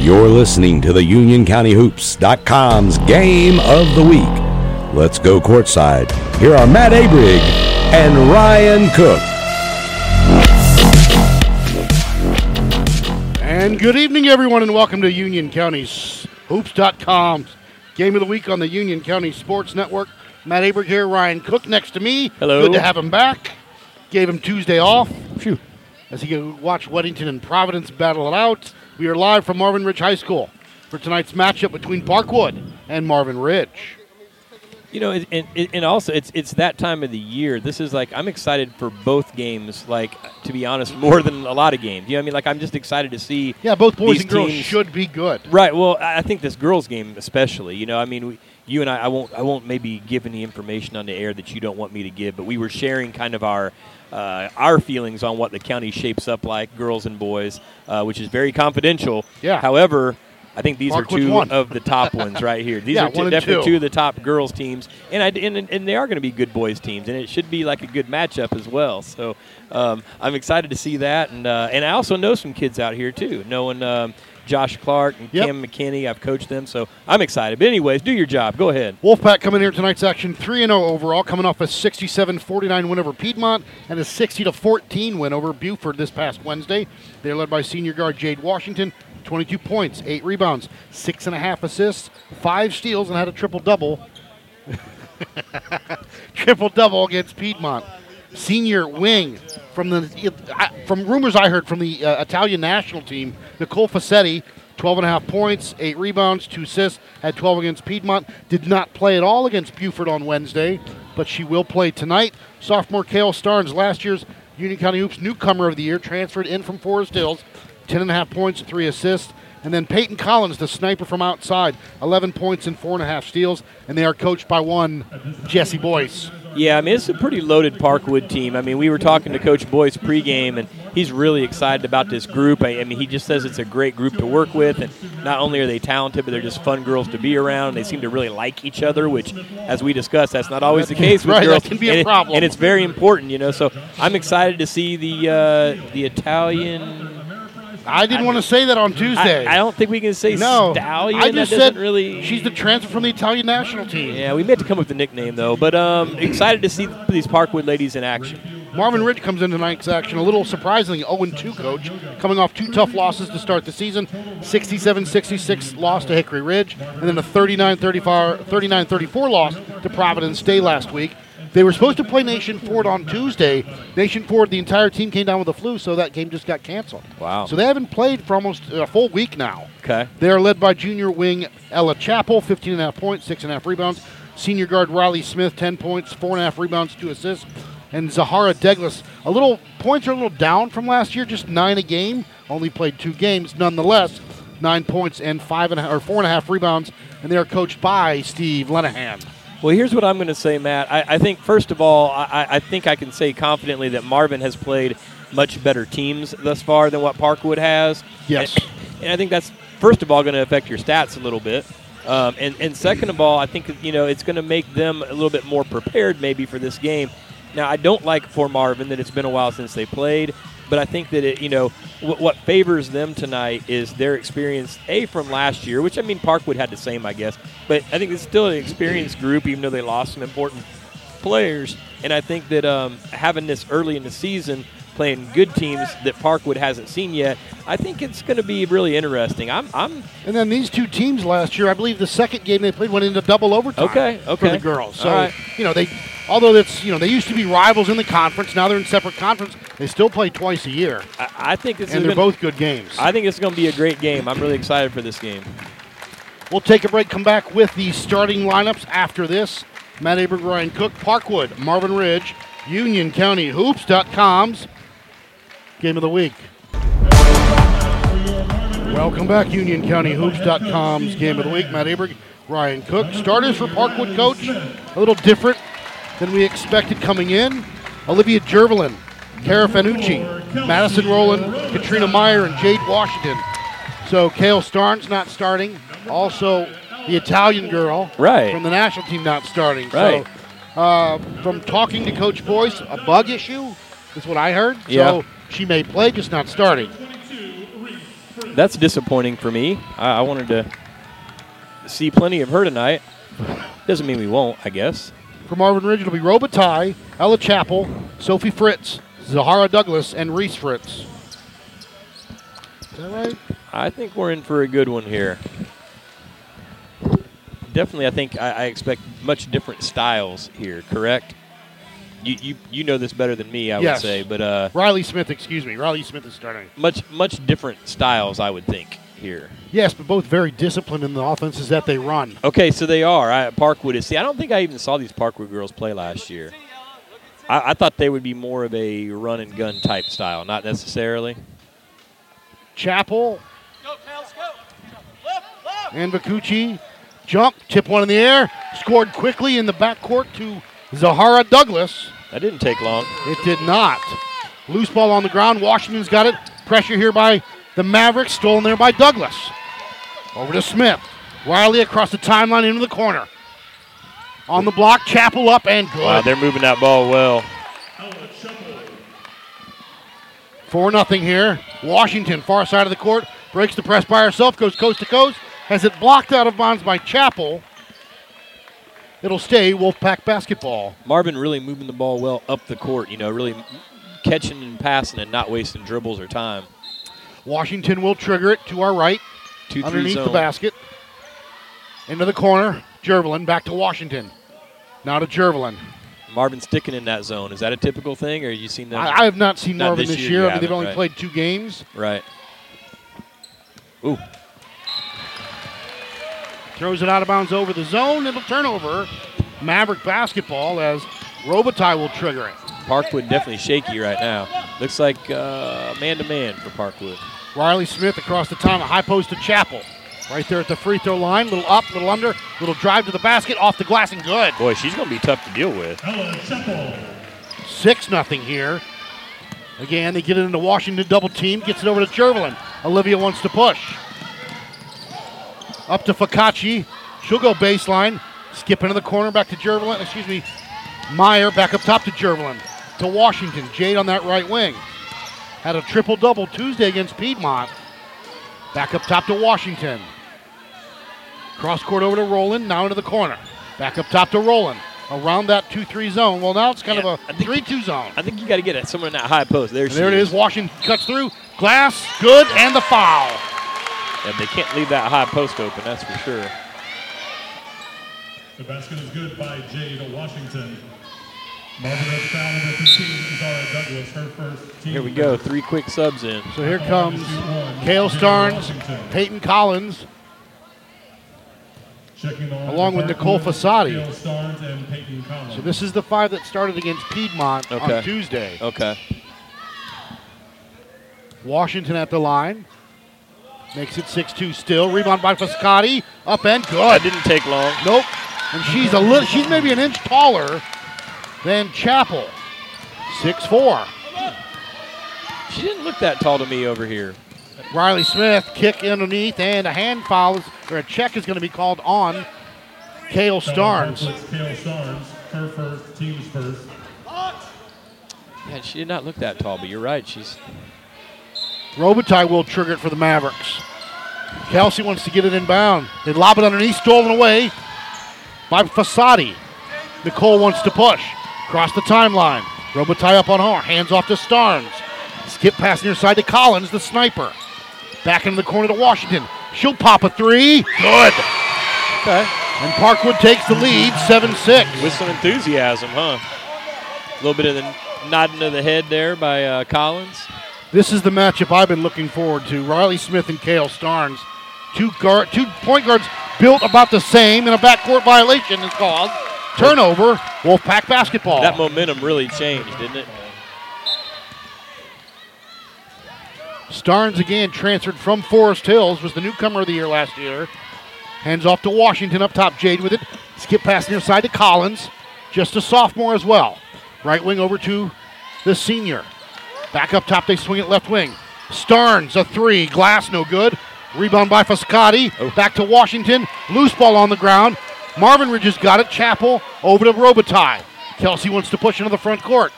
You're listening to the UnionCountyHoops.com's Game of the Week. Let's go courtside. Here are Matt Abrig and Ryan Cook. And good evening, everyone, and welcome to Union County's Hoops.com's Game of the Week on the Union County Sports Network. Matt Abrig here, Ryan Cook next to me. Hello. Good to have him back. Gave him Tuesday off. Phew. As he could watch Weddington and Providence battle it out. We are live from Marvin Ridge High School for tonight's matchup between Parkwood and Marvin Ridge. You know, and, and, also it's it's that time of the year. This is like I'm excited for both games. Like to be honest, more than a lot of games. You know, what I mean, like I'm just excited to see. Yeah, both boys and girls teams- should be good. Right. Well, I I think this girls' game especially. You know, I mean, we, you and I, I won't, I won't maybe give any information on the air that you don't want me to give, but we were sharing kind of our. Uh, our feelings on what the county shapes up like, girls and boys, uh, which is very confidential. Yeah. However, I think these Parkwood's are two of the top ones right here. These Yeah, are two, definitely two. two of the top girls teams, and I and, and they are going to be good boys teams, and it should be like a good matchup as well. So um, I'm excited to see that, and uh, and I also know some kids out here too, knowing um, Josh Clark and Yep. Kim McKinney. I've coached them, so I'm excited. But anyways, do your job. Go ahead. Wolfpack coming here tonight's action 3 0 overall, coming off a 67 49 win over Piedmont and a 60 14 win over Buford this past Wednesday. They're led by senior guard Jade Washington, 22 points, 8 rebounds, 6.5 assists, 5 steals, and had a triple double. triple double against Piedmont. Senior wing from the from rumors I heard from the uh, Italian national team, Nicole Facetti, 12 and a half points, 8 rebounds, 2 assists, had 12 against Piedmont. Did not play at all against Buford on Wednesday, but she will play tonight. Sophomore Kale Starnes, last year's Union County Hoops newcomer of the year, transferred in from Forest Hills, 10 and a half points, 3 assists. And then Peyton Collins, the sniper from outside, 11 points and 4.5 steals. And they are coached by one Jesse Boyce. Yeah, I mean it's a pretty loaded Parkwood team. I mean we were talking to Coach Boyce pregame, and he's really excited about this group. I, I mean he just says it's a great group to work with, and not only are they talented, but they're just fun girls to be around. They seem to really like each other, which, as we discussed, that's not always the case with Right, that girls. can be a and it- problem. and it's very important, you know. So I'm excited to see the uh, the Italian. I didn't want to say that on Tuesday. I, I don't think we can say no, stallion. I just said really. she's the transfer from the Italian national team. yeah, we may have to come up with a nickname though. But um, excited to see these Parkwood ladies in action. Marvin Ridge comes into tonight's action a little surprisingly 0-2 coach, coming off two tough losses to start the season, 67-66 loss to Hickory Ridge, and then a 39-34 39-34 loss to Providence Day last week. They were supposed to play Nation Ford on Tuesday. Nation Ford, the entire team came down with the flu, so that game just got canceled. Wow. So they haven't played for almost a full week now. Okay. They are led by junior wing Ella Chappell, 15 and a half points, six and a half rebounds. Senior guard Riley Smith, 10 points, four and a half rebounds, two assists. And Zahara Douglas, a little points are a little down from last year, just nine a game. Only played two games, nonetheless, nine points and five and a, or four and a half rebounds. And they are coached by Steve Lenahan. Well, here's what I'm going to say, Matt. I, I think, first of all, I, I think I can say confidently that Marvin has played much better teams thus far than what Parkwood has. Yes. And, and I think that's, first of all, going to affect your stats a little bit. Um, and, and second of all, I think, you know, it's going to make them a little bit more prepared maybe for this game. Now, I don't like for Marvin that it's been a while since they played, but I think that it, you know, what, what favors them tonight is their experience, A, from last year, which I mean, Parkwood had the same, I guess, but I think it's still an experienced group, even though they lost some important players. And I think that um, having this early in the season, playing good teams that Parkwood hasn't seen yet, I think it's going to be really interesting. I'm, I'm And then these two teams last year, I believe the second game they played went into double overtime Okay, okay. for the girls. So, right. you know, they although it's you know, they used to be rivals in the conference, now they're in separate conference, they still play twice a year. I, I think this and they're gonna, both good games. I think it's going to be a great game. I'm really excited for this game. We'll take a break, come back with the starting lineups after this. Matt Abrig, Ryan Cook, Parkwood, Marvin Ridge, Union County Hoops.com's game of the week. Welcome back, Union County Hoops.com's game of the week. Matt Abrig, Ryan Cook. Starters for Parkwood coach, a little different than we expected coming in. Olivia Jervelin, Kara Fanucci, Madison Rowland, Katrina Meyer, and Jade Washington. So Kale Starnes not starting. Also, the Italian girl Right. from the national team not starting. Right. So, uh, from talking to Coach Boyce, a bug issue is what I heard. Yeah. So she may play, just not starting. That's disappointing for me. I, I wanted to see plenty of her tonight. Doesn't mean we won't, I guess. For Marvin Ridge, it'll be Robitaille, Ella Chappell, Sophie Fritz, Zahara Douglas, and Reese Fritz. Is that right? I think we're in for a good one here. Definitely, I think I, I expect much different styles here. Correct? You, you you know this better than me, I Yes. would say, but uh, Riley Smith, excuse me. Riley Smith is starting. much much different styles, I would think here. Yes, but both very disciplined in the offenses that they run. Okay, so they are. I, Parkwood is. See, I don't think I even saw these Parkwood girls play last year. I, I thought they would be more of a run and gun type style, not necessarily. Chappell and Vacucci jump, tip one in the air, scored quickly in the backcourt to Zahara Douglas. That didn't take long. It did not. Loose ball on the ground. Washington's got it. Pressure here by the Mavericks, stolen there by Douglas. Over to Smith. Riley across the timeline into the corner. On the block, Chappell up and good. Wow, they're moving that ball well. Four nothing here. Washington, far side of the court, breaks the press by herself, goes coast to coast, has it blocked out of bounds by Chappell. It'll stay Wolfpack basketball. Marvin really moving the ball well up the court. You know, really catching and passing and not wasting dribbles or time. Washington will trigger it to our right, Two three underneath zone. the basket. Into the corner. Jervelin back to Washington. Now to Jervelin. Marvin sticking in that zone. Is that a typical thing, or you seen that? I, I have not seen Not Marvin this this year, year. I mean, they've only right. played two games. right. Ooh, Throws it out of bounds over the zone. It'll turn over. Maverick basketball as Robitaille will trigger it. Parkwood definitely shaky right now. Looks like uh, man to man for Parkwood. Riley Smith across the time, a high post to Chappell. Right there at the free throw line. Little up, little under, little drive to the basket, off the glass and good. Boy, she's going to be tough to deal with. Six nothing here. Again, they get it into Washington double team, gets it over to Jervelin. Olivia wants to push. Up to Focacci. She'll go baseline. Skip into the corner, back to Jervelin. Excuse me. Meyer back up top to Jervelin. To Washington. Jade on that right wing. Had a triple double Tuesday against Piedmont. Back up top to Washington. Cross court over to Rowland. Now into the corner. Back up top to Rowland. Around that 2 3 zone. Well, now it's kind Yeah, of a 3 2 zone. I think you got to get it somewhere in that high post. There, there it is. Washington cuts through. Glass, good, and the foul. Yeah, they can't leave that high post open. That's for sure. The basket is good by Jade to Washington. Here we go. Three quick subs in. So here comes Kale Starnes, Peyton Collins, along with Nicole Parkwood, Fasati. Kale Starnes and Peyton Collins. So this is the five that started against Piedmont Okay. on Tuesday. Okay. Washington at the line. Makes it 6-2 still. Rebound by Fascati. Up and That good. didn't take long. Nope. And she's a little she's maybe an inch taller than Chappell. 6'4. She didn't look that tall to me over here. Riley Smith kick underneath and a hand foul is, or a check is going to be called on Kale Starnes. Kale Starnes, her first, team's first. Yeah, she did not look that tall, but you're right. She's Robitaille will trigger it for the Mavericks. Kelsey wants to get it inbound. They lob it underneath, stolen away by Fasadi. Nicole wants to push. Cross the timeline. Robitaille up on her. Hands off to Starnes. Skip pass near side to Collins, the sniper. Back into the corner to Washington. She'll pop a three. Good. okay. And Parkwood takes the lead, 7 6. With some enthusiasm, huh? A little bit of the nodding of the head there by uh, Collins. This is the matchup I've been looking forward to. Riley Smith and Kale Starnes. Two guard, two point guards built about the same, and a backcourt violation is called. Turnover, Wolfpack basketball. That momentum really changed, didn't it? Starnes again transferred from Forest Hills, was the newcomer of the year last year. Hands off to Washington up top. Jade with it. Skip pass near side to Collins. Just a sophomore as well. Right wing over to the senior. Back up top, they swing it left wing. Starnes, a three. Glass, no good. Rebound by Fascati. Oh. Back to Washington. Loose ball on the ground. Marvin Ridge has got it. Chappell over to Robitaille. Kelsey wants to push into the front court.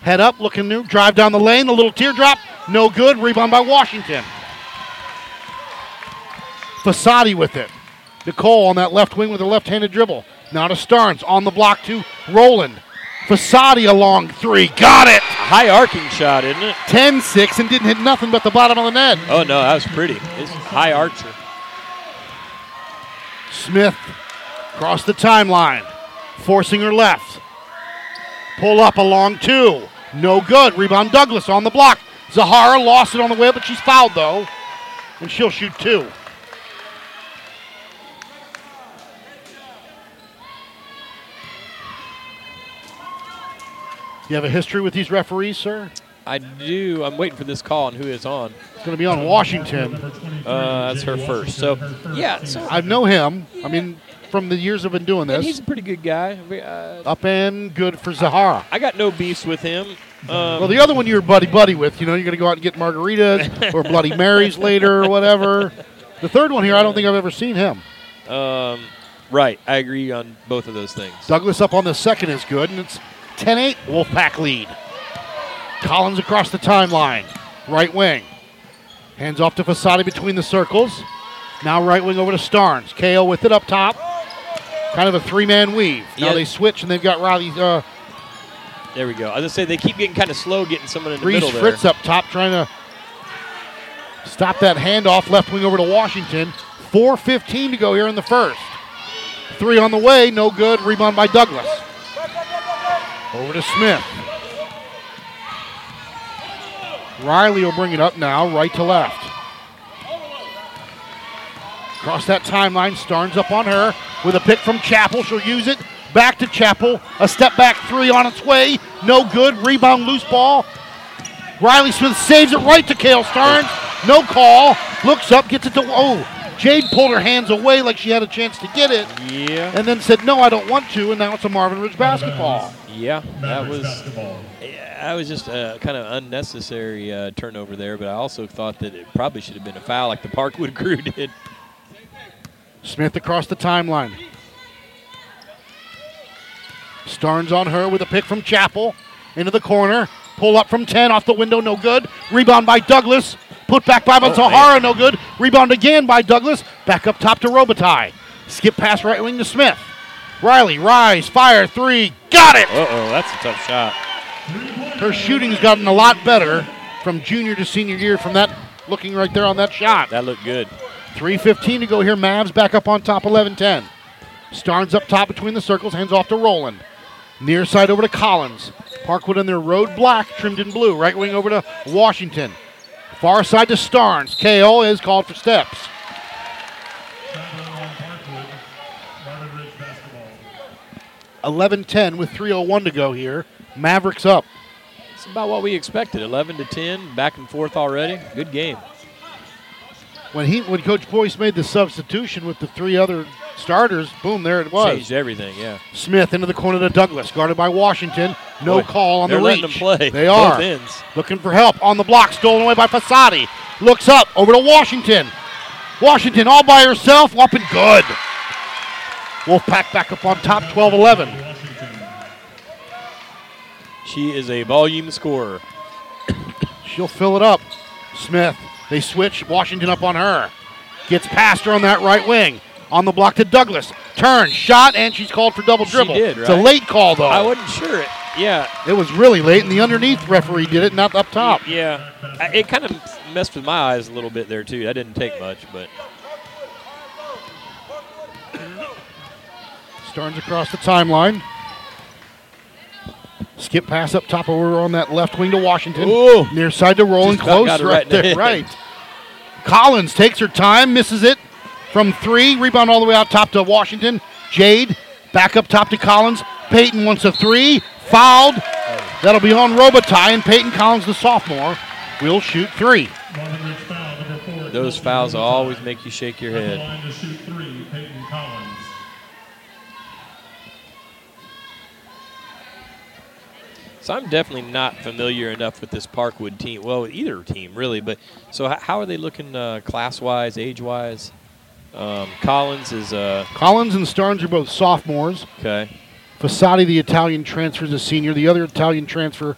Head up, looking new. Drive down the lane. A little teardrop. No good. Rebound by Washington. Fasadi with it. Nicole on that left wing with a left handed dribble. Now to Starnes. On the block to Rowland. Fasadi along three. Got it. High arcing shot, isn't it? 10 6 and didn't hit nothing but the bottom of the net. Oh no, that was pretty. It's high archer. Smith across the timeline, forcing her left. Pull up along two. No good. Rebound Douglas on the block. Zahara lost it on the way, but she's fouled though. And she'll shoot two. You have a history with these referees, sir? I do. I'm waiting for this call and who is on. It's going to be on Washington. Uh, that's her first. So, yeah. So I know him. I mean, from the years I've been doing and he's a pretty good guy. Uh, Up and good for Zahara. I got no beefs with him. Um, Well, the other one you're buddy buddy with, you know, you're going to go out and get margaritas or Bloody Marys later or whatever. The third one here, I don't think I've ever seen him. um, right. I agree on both of those things. Douglas up on the second is good, and it's 10 8, Wolfpack lead. Collins across the timeline, right wing. Hands off to Fasadi between the circles. Now right wing over to Starnes. KO with it up top. Kind of a three man weave. Now Yeah. they switch, and they've got Riley uh, There we go. I was say they keep getting kind of slow, getting someone in the Reese middle there. Fritz up top trying to stop that handoff left wing over to Washington. 4.15 to go here in the first. Three on the way, no good. Rebound by Douglas. Over to Smith. Riley will bring it up now, right to left. Across that timeline, Starnes up on her with a pick from Chappell. She'll use it. Back to Chappell. A step back three on its way. No good. Rebound, loose ball. Riley Smith saves it right to Kale Starnes. No call. Looks up, gets it to. Oh, Jade pulled her hands away like she had a chance to get it, Yeah. and then said, "No, I don't want to." And now it's a Marvin Ridge basketball. Yeah. That was. That was just a kind of unnecessary uh, turnover there, but I also thought that it probably should have been a foul, like the Parkwood crew did. Smith across the timeline. Starnes on her with a pick from Chappell into the corner. Pull up from 10 off the window, no good. Rebound by Douglas. Put back by Oh, Zahara, no good. Rebound again by Douglas. Back up top to Robitaille. Skip pass right wing to Smith. Riley, rise, fire, three. Got it! Uh oh, that's a tough shot. Her shooting's gotten a lot better from junior to senior year from that looking right there on that shot. That looked good. 3.15 to go here. Mavs back up on top, 11 10. Starnes up top between the circles, hands off to Rowland. Near side over to Collins. Parkwood in their road black, trimmed in blue. Right wing over to Washington. Far side to Starnes. KO is called for steps. 11 10 with 3.01 to go here. Mavericks up. It's about what we expected. 11 to 10, back and forth already. Good game. When he when Coach Boyce made the substitution with the three other starters, boom, there it was. Changed everything. Yeah. Smith into the corner to Douglas, guarded by Washington. No Boy, call on they're the letting reach. them play. They Both are. ends. Looking for help on the block, stolen away by Fasadi. Looks up over to Washington. Washington all by herself, up and good. Wolfpack back up on top, 12 11. She is a volume scorer. She'll fill it up. Smith, they switch. Washington up on her. Gets past her on that right wing. On the block to Douglas. Turn, shot, and she's called for double She dribble. did, It's a late call, though. I wasn't sure. It, yeah. it was really late, and the underneath referee did it, not up top. Yeah. It kind of messed with my eyes a little bit there, too. That didn't take much, but Starnes across the timeline. Skip pass up top over on that left wing to Washington. Ooh. Near side to Rowland. Close got right, right there. Right. Collins takes her time, misses it from three. Rebound all the way out top to Washington. Jade back up top to Collins. Peyton wants a three. Fouled. That'll be on Robitaille, and Peyton Collins, the sophomore, will shoot three. Marvin Ridge foul number four. those fouls always make you shake your On the head. So I'm definitely not familiar enough with this Parkwood team. Well, either team really. But so how are they looking uh, class-wise, age-wise? Um, Collins is uh, Collins and Starnes are both sophomores. okay. Fasati, the Italian transfer, is a senior. The other Italian transfer,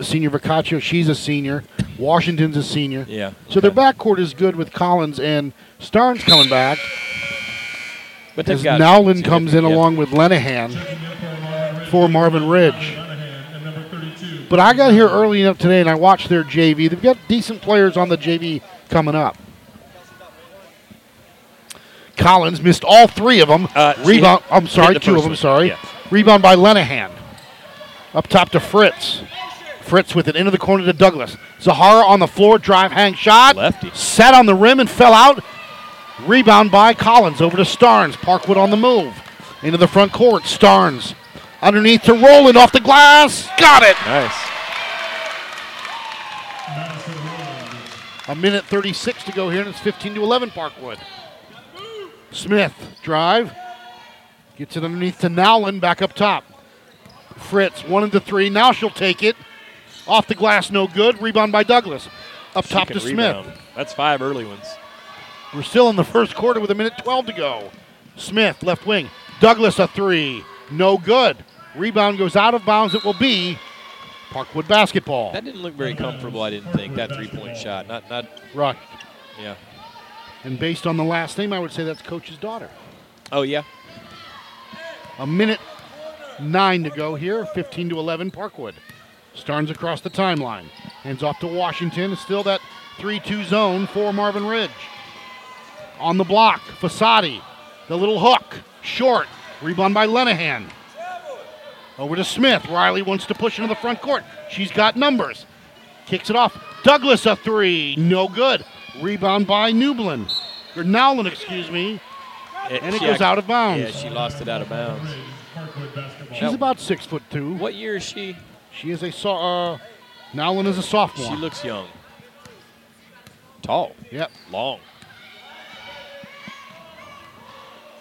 senior Vicaccio, she's a senior. Washington's a senior. Yeah. So their backcourt is good with Collins and Starnes coming back. But they've As got Nowlin comes in yeah. along with Lenahan for Marvin Ridge. Lenahan and number 32. But I got here early enough today and I watched their JV. They've got decent players on the JV coming up. Collins missed all three of them. Uh, Rebound. hit- I'm sorry, two of them. one. Sorry. Yeah. Rebound by Lenahan. Up top to Fritz. Fritz with it into the corner to Douglas. Zahara on the floor, drive, hang, shot. Lefty. Sat on the rim and fell out. Rebound by Collins over to Starnes. Parkwood on the move. Into the front court. Starnes underneath to Rowland off the glass. Got it. Nice. A minute 36 to go here, and it's 15 to 11 Parkwood. Smith, drive. Gets it underneath to Nowlin, back up top. Fritz, one into three. Now she'll take it. Off the glass, no good. Rebound by Douglas. Up She top to Smith. rebound. That's five early ones. We're still in the first quarter with a minute 12 to go. Smith, left wing. Douglas, a three. No good. Rebound goes out of bounds. It will be Parkwood basketball. That didn't look very comfortable. I didn't think that three-point shot. Not not Rushed. yeah. And based on the last name, I would say that's coach's daughter. Oh yeah. A minute nine to go here. 15 to 11, Parkwood. Starnes across the timeline. Hands off to Washington. It's still that 3 2 zone for Marvin Ridge. On the block, Fasati. The little hook. Short. Rebound by Lenahan. Over to Smith. Riley wants to push into the front court. She's got numbers. Kicks it off. Douglas a three. No good. Rebound by Newblin. Or Nowlin, excuse me. And it goes out of bounds. Yeah, she lost it out of bounds. She's about six foot two. What year is she? She is a so- uh, Nowlin is a sophomore. She looks young. Tall. Yep. Long.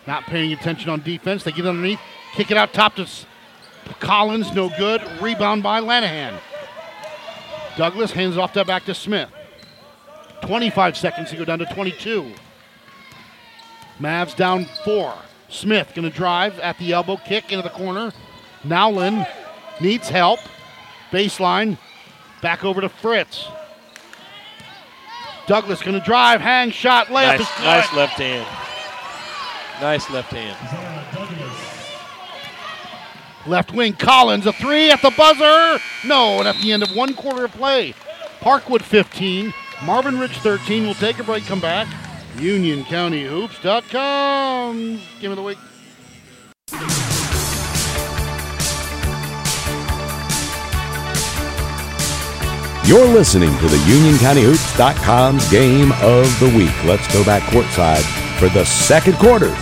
Not paying attention on defense. They get underneath, kick it out top to Collins. No good. Rebound by Lenahan. Douglas hands off that back to Smith. 25 seconds to go down to 22. Mavs down four. Smith going to drive at the elbow, kick into the corner. Nowlin needs help. Baseline. Back over to Fritz. Douglas going to drive, hang, shot, layup. Nice, is good. nice left hand. Nice left hand. Left wing Collins, a three at the buzzer. No, and at the end of one quarter of play. Parkwood 15, Marvin Ridge 13. We'll take a break, come back. UnionCountyHoops.com. Game of the week. You're listening to the UnionCountyHoops.com's Game of the Week. Let's go back courtside for the second quarter.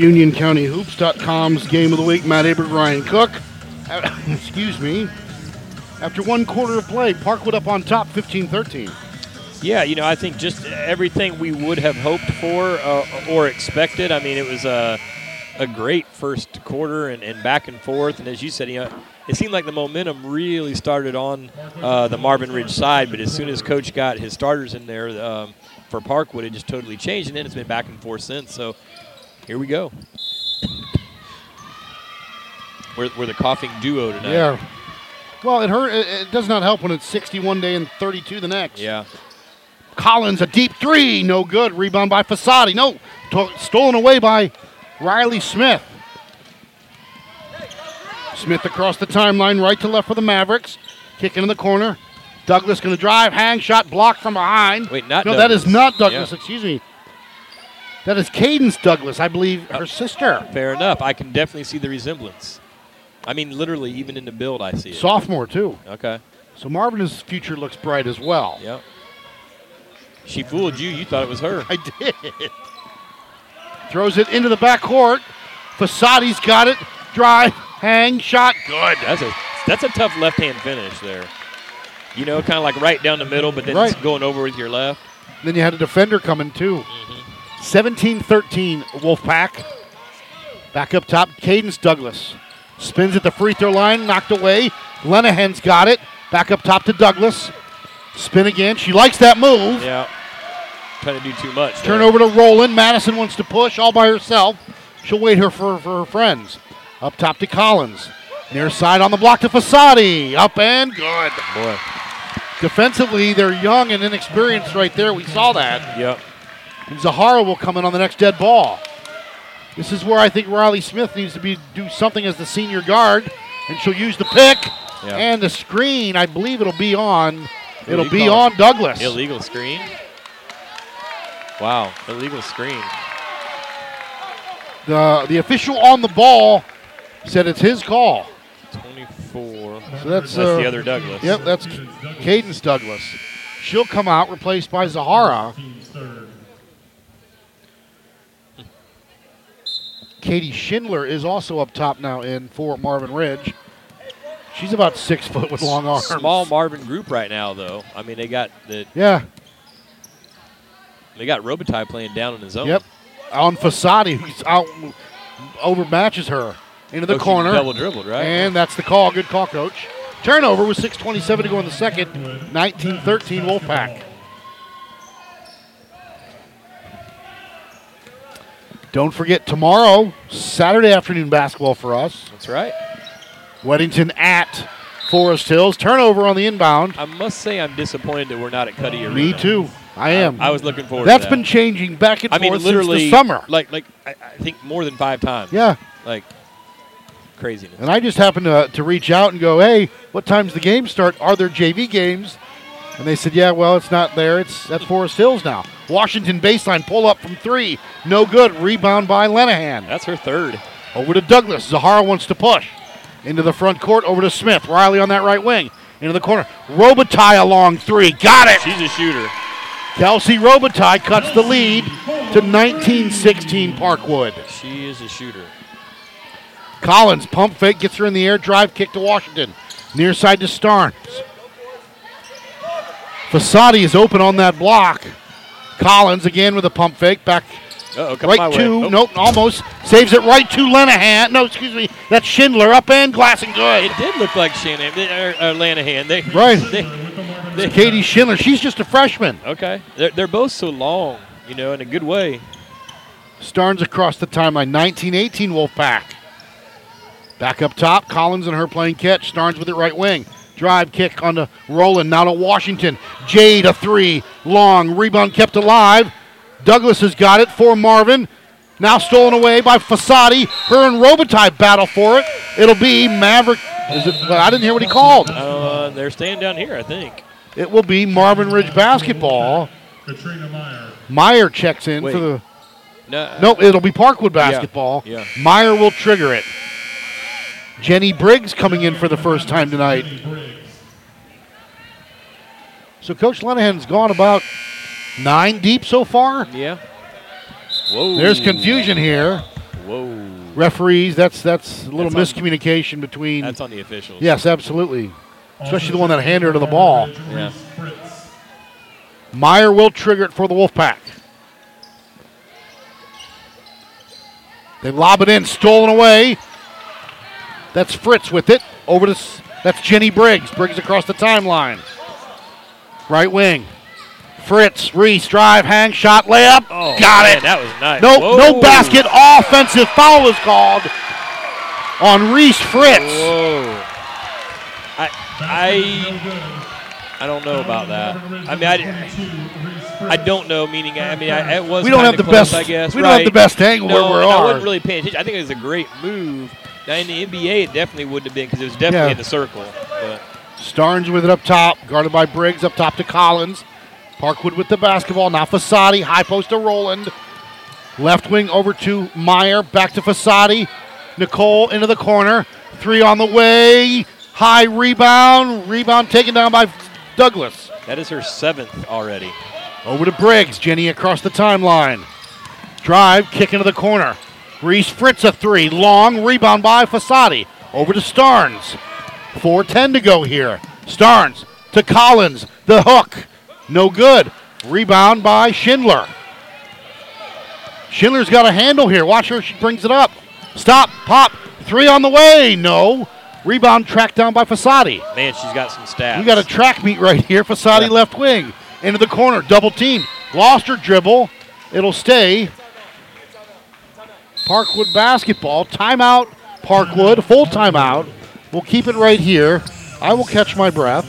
UnionCountyHoops.com's Game of the Week. Matt Abrig, Ryan Cook. Uh, Excuse me. After one quarter of play, Parkwood up on top 15 13. Yeah, you know, I think just everything we would have hoped for uh, or expected. I mean, it was a, a great first quarter and, and back and forth. And as you said, you know, it seemed like the momentum really started on uh, the Marvin Ridge side. But as soon as Coach got his starters in there um, for Parkwood, it just totally changed. And then it's been back and forth since. So here we go. We're, we're the coughing duo tonight. Yeah. Well, it hurt. It, it does not help when it's 61 day and 32 the next. Yeah. Collins, a deep three, no good. Rebound by Fasadi. No, to- stolen away by Riley Smith. Smith across the timeline, right to left for the Mavericks. Kicking in the corner. Douglas going to drive, hang, shot blocked from behind. Wait, not No, that is not Douglas. Yeah. Excuse me. That is Cadence Douglas, I believe, her uh, sister. Fair enough. I can definitely see the resemblance. I mean, literally, even in the build, I see it. Sophomore, too. Okay. So Marvin's future looks bright as well. Yep. She fooled you. You thought it was her. I did. Throws it into the backcourt. Fasadi's got it. Drive, hang, shot. Good. That's a that's a tough left hand finish there. You know, kind of like right down the middle, but then Right. it's going over with your left. Then you had a defender coming too. Mm-hmm. 17 13 Wolfpack. Back up top, Cadence Douglas. Spins at the free throw line, knocked away. Lenahan's got it. Back up top to Douglas. Spin again. She likes that move. Yeah. Trying to do too much. Turn over to Rowland. Madison wants to push all by herself. She'll wait her for, for her friends. Up top to Collins. Near side on the block to Fasadi. Up and good. Boy. Defensively, they're young and inexperienced right there. We saw that. Yep. And Zahara will come in on the next dead ball. This is where I think Riley Smith needs to be do something as the senior guard, and she'll use the pick Yeah. and the screen. I believe it'll be on. It'll be on Douglas. Illegal screen. Wow. Illegal screen. The the official on the ball said it's his call. 24. So that's, That's uh, the other Douglas. Yep, that's Cadence Douglas. She'll come out replaced by Zahara. Team's third. Katie Schindler is also up top now in for Marvin Ridge. She's about six foot with long arms. Small Marvin group right now, though. I mean, they got the Yeah. they got Robitaille playing down in his own. Yep. On Fasadi, who's out overmatches her into the Coach corner. Double dribbled, right? And that's the call. Good call, coach. Turnover with 6.27 to go in the second. 19 13 Wolfpack. Don't forget tomorrow, Saturday afternoon basketball for us. That's right. Weddington at Forest Hills. Turnover on the inbound. I must say, I'm disappointed that we're not at Cuddy Arena. Me too. I am. I was looking forward. That's to that. That's been changing back and I forth mean, literally since the summer. Like, like I, I think more than five times. Yeah. Like craziness. And I just happened to, to reach out and go, hey, what time's the game start? Are there JV games? And they said, yeah, well, it's not there. It's at Forest Hills now. Washington baseline pull up from three. No good. Rebound by Lenahan. That's her third. Over to Douglas. Zahara wants to push. Into the front court. Over to Smith. Riley on that right wing. Into the corner. Robitaille along three. Got it. She's a shooter. Kelsey Robitaille cuts the lead to 19-16 Parkwood. She is a shooter. Collins pump fake gets her in the air, drive kick to Washington. Near side to Starnes. Fasadi is open on that block. Collins again with a pump fake back Uh-oh, right to Oh, nope almost saves it right to Lenahan. No, excuse me, that's Schindler up and glass and good. It did look like Shannon or, uh, or Lenahan. They, Right. They, they, Katie Schindler, she's just a freshman. okay. They're, they're both so long, you know, in a good way. Starnes across the timeline, 19-18 Wolfpack. Back up top, Collins and her playing catch. Starnes with it right wing. Drive kick on to Rowland, now to Washington. Jade a three, long rebound kept alive. Douglas has got it for Marvin. Now stolen away by Fasadi. Her and Robitaille battle for it. It'll be Maverick. Is it? I didn't hear what he called. Uh, they're staying down here, I think. It will be Marvin Ridge basketball. Katrina Meyer. Meyer checks in Wait. for the. No, No, it'll be Parkwood basketball. yeah. Meyer will trigger it. Jenny Briggs coming in for the first time tonight. So Coach Lenahan's gone about nine deep so far. Yeah. Whoa. There's confusion here. Whoa. Referees, that's that's a little That's on- miscommunication between. That's on the officials. yes, absolutely. Especially the one that handed her the ball. Yeah. Fritz. Meyer will trigger it for the Wolfpack. They lob it in, stolen away. That's Fritz with it. Over to that's Jenny Briggs. Briggs across the timeline. Right wing. Fritz, Reese, drive, hang, shot, layup. Oh, Got man, it. That was nice. No, Whoa. no basket. Offensive foul is called on Reese Fritz. Whoa. I, I. I don't know about that. I mean, I, Ridge, 22, Reese I don't know. Meaning, I mean, I, it was. We don't have the close, best- I guess. we don't have the best angle no, where we and I wasn't really paying attention. I think it was a great move. Now in the NBA, it definitely wouldn't have been because it was definitely Yeah. in the circle. But Starnes with it up top, guarded by Briggs up top to Collins. Parkwood with the basketball. Now Fasadi, high post to Rowland. Left wing over to Meyer, back to Fasadi. Nicole into the corner. Three on the way. High rebound. Rebound taken down by Douglas. that is her seventh already. Over to Briggs. Jenny across the timeline. Drive, kick into the corner. Reese Fritz a three. Long rebound by Fasadi. Over to Starnes. 4.10 to go here. Starnes to Collins. The hook. No good. Rebound by Schindler. Schindler's got a handle here. Watch her. She brings it up. Stop. Pop. Three on the way. No. Rebound tracked down by Fasadi. Man, she's got some stats. We got a track meet right here. Fasadi Yeah. left wing. Into the corner. Double team. Lost her dribble. It'll stay. Parkwood basketball. Timeout. Parkwood. Full timeout. We'll keep it right here. I will catch my breath.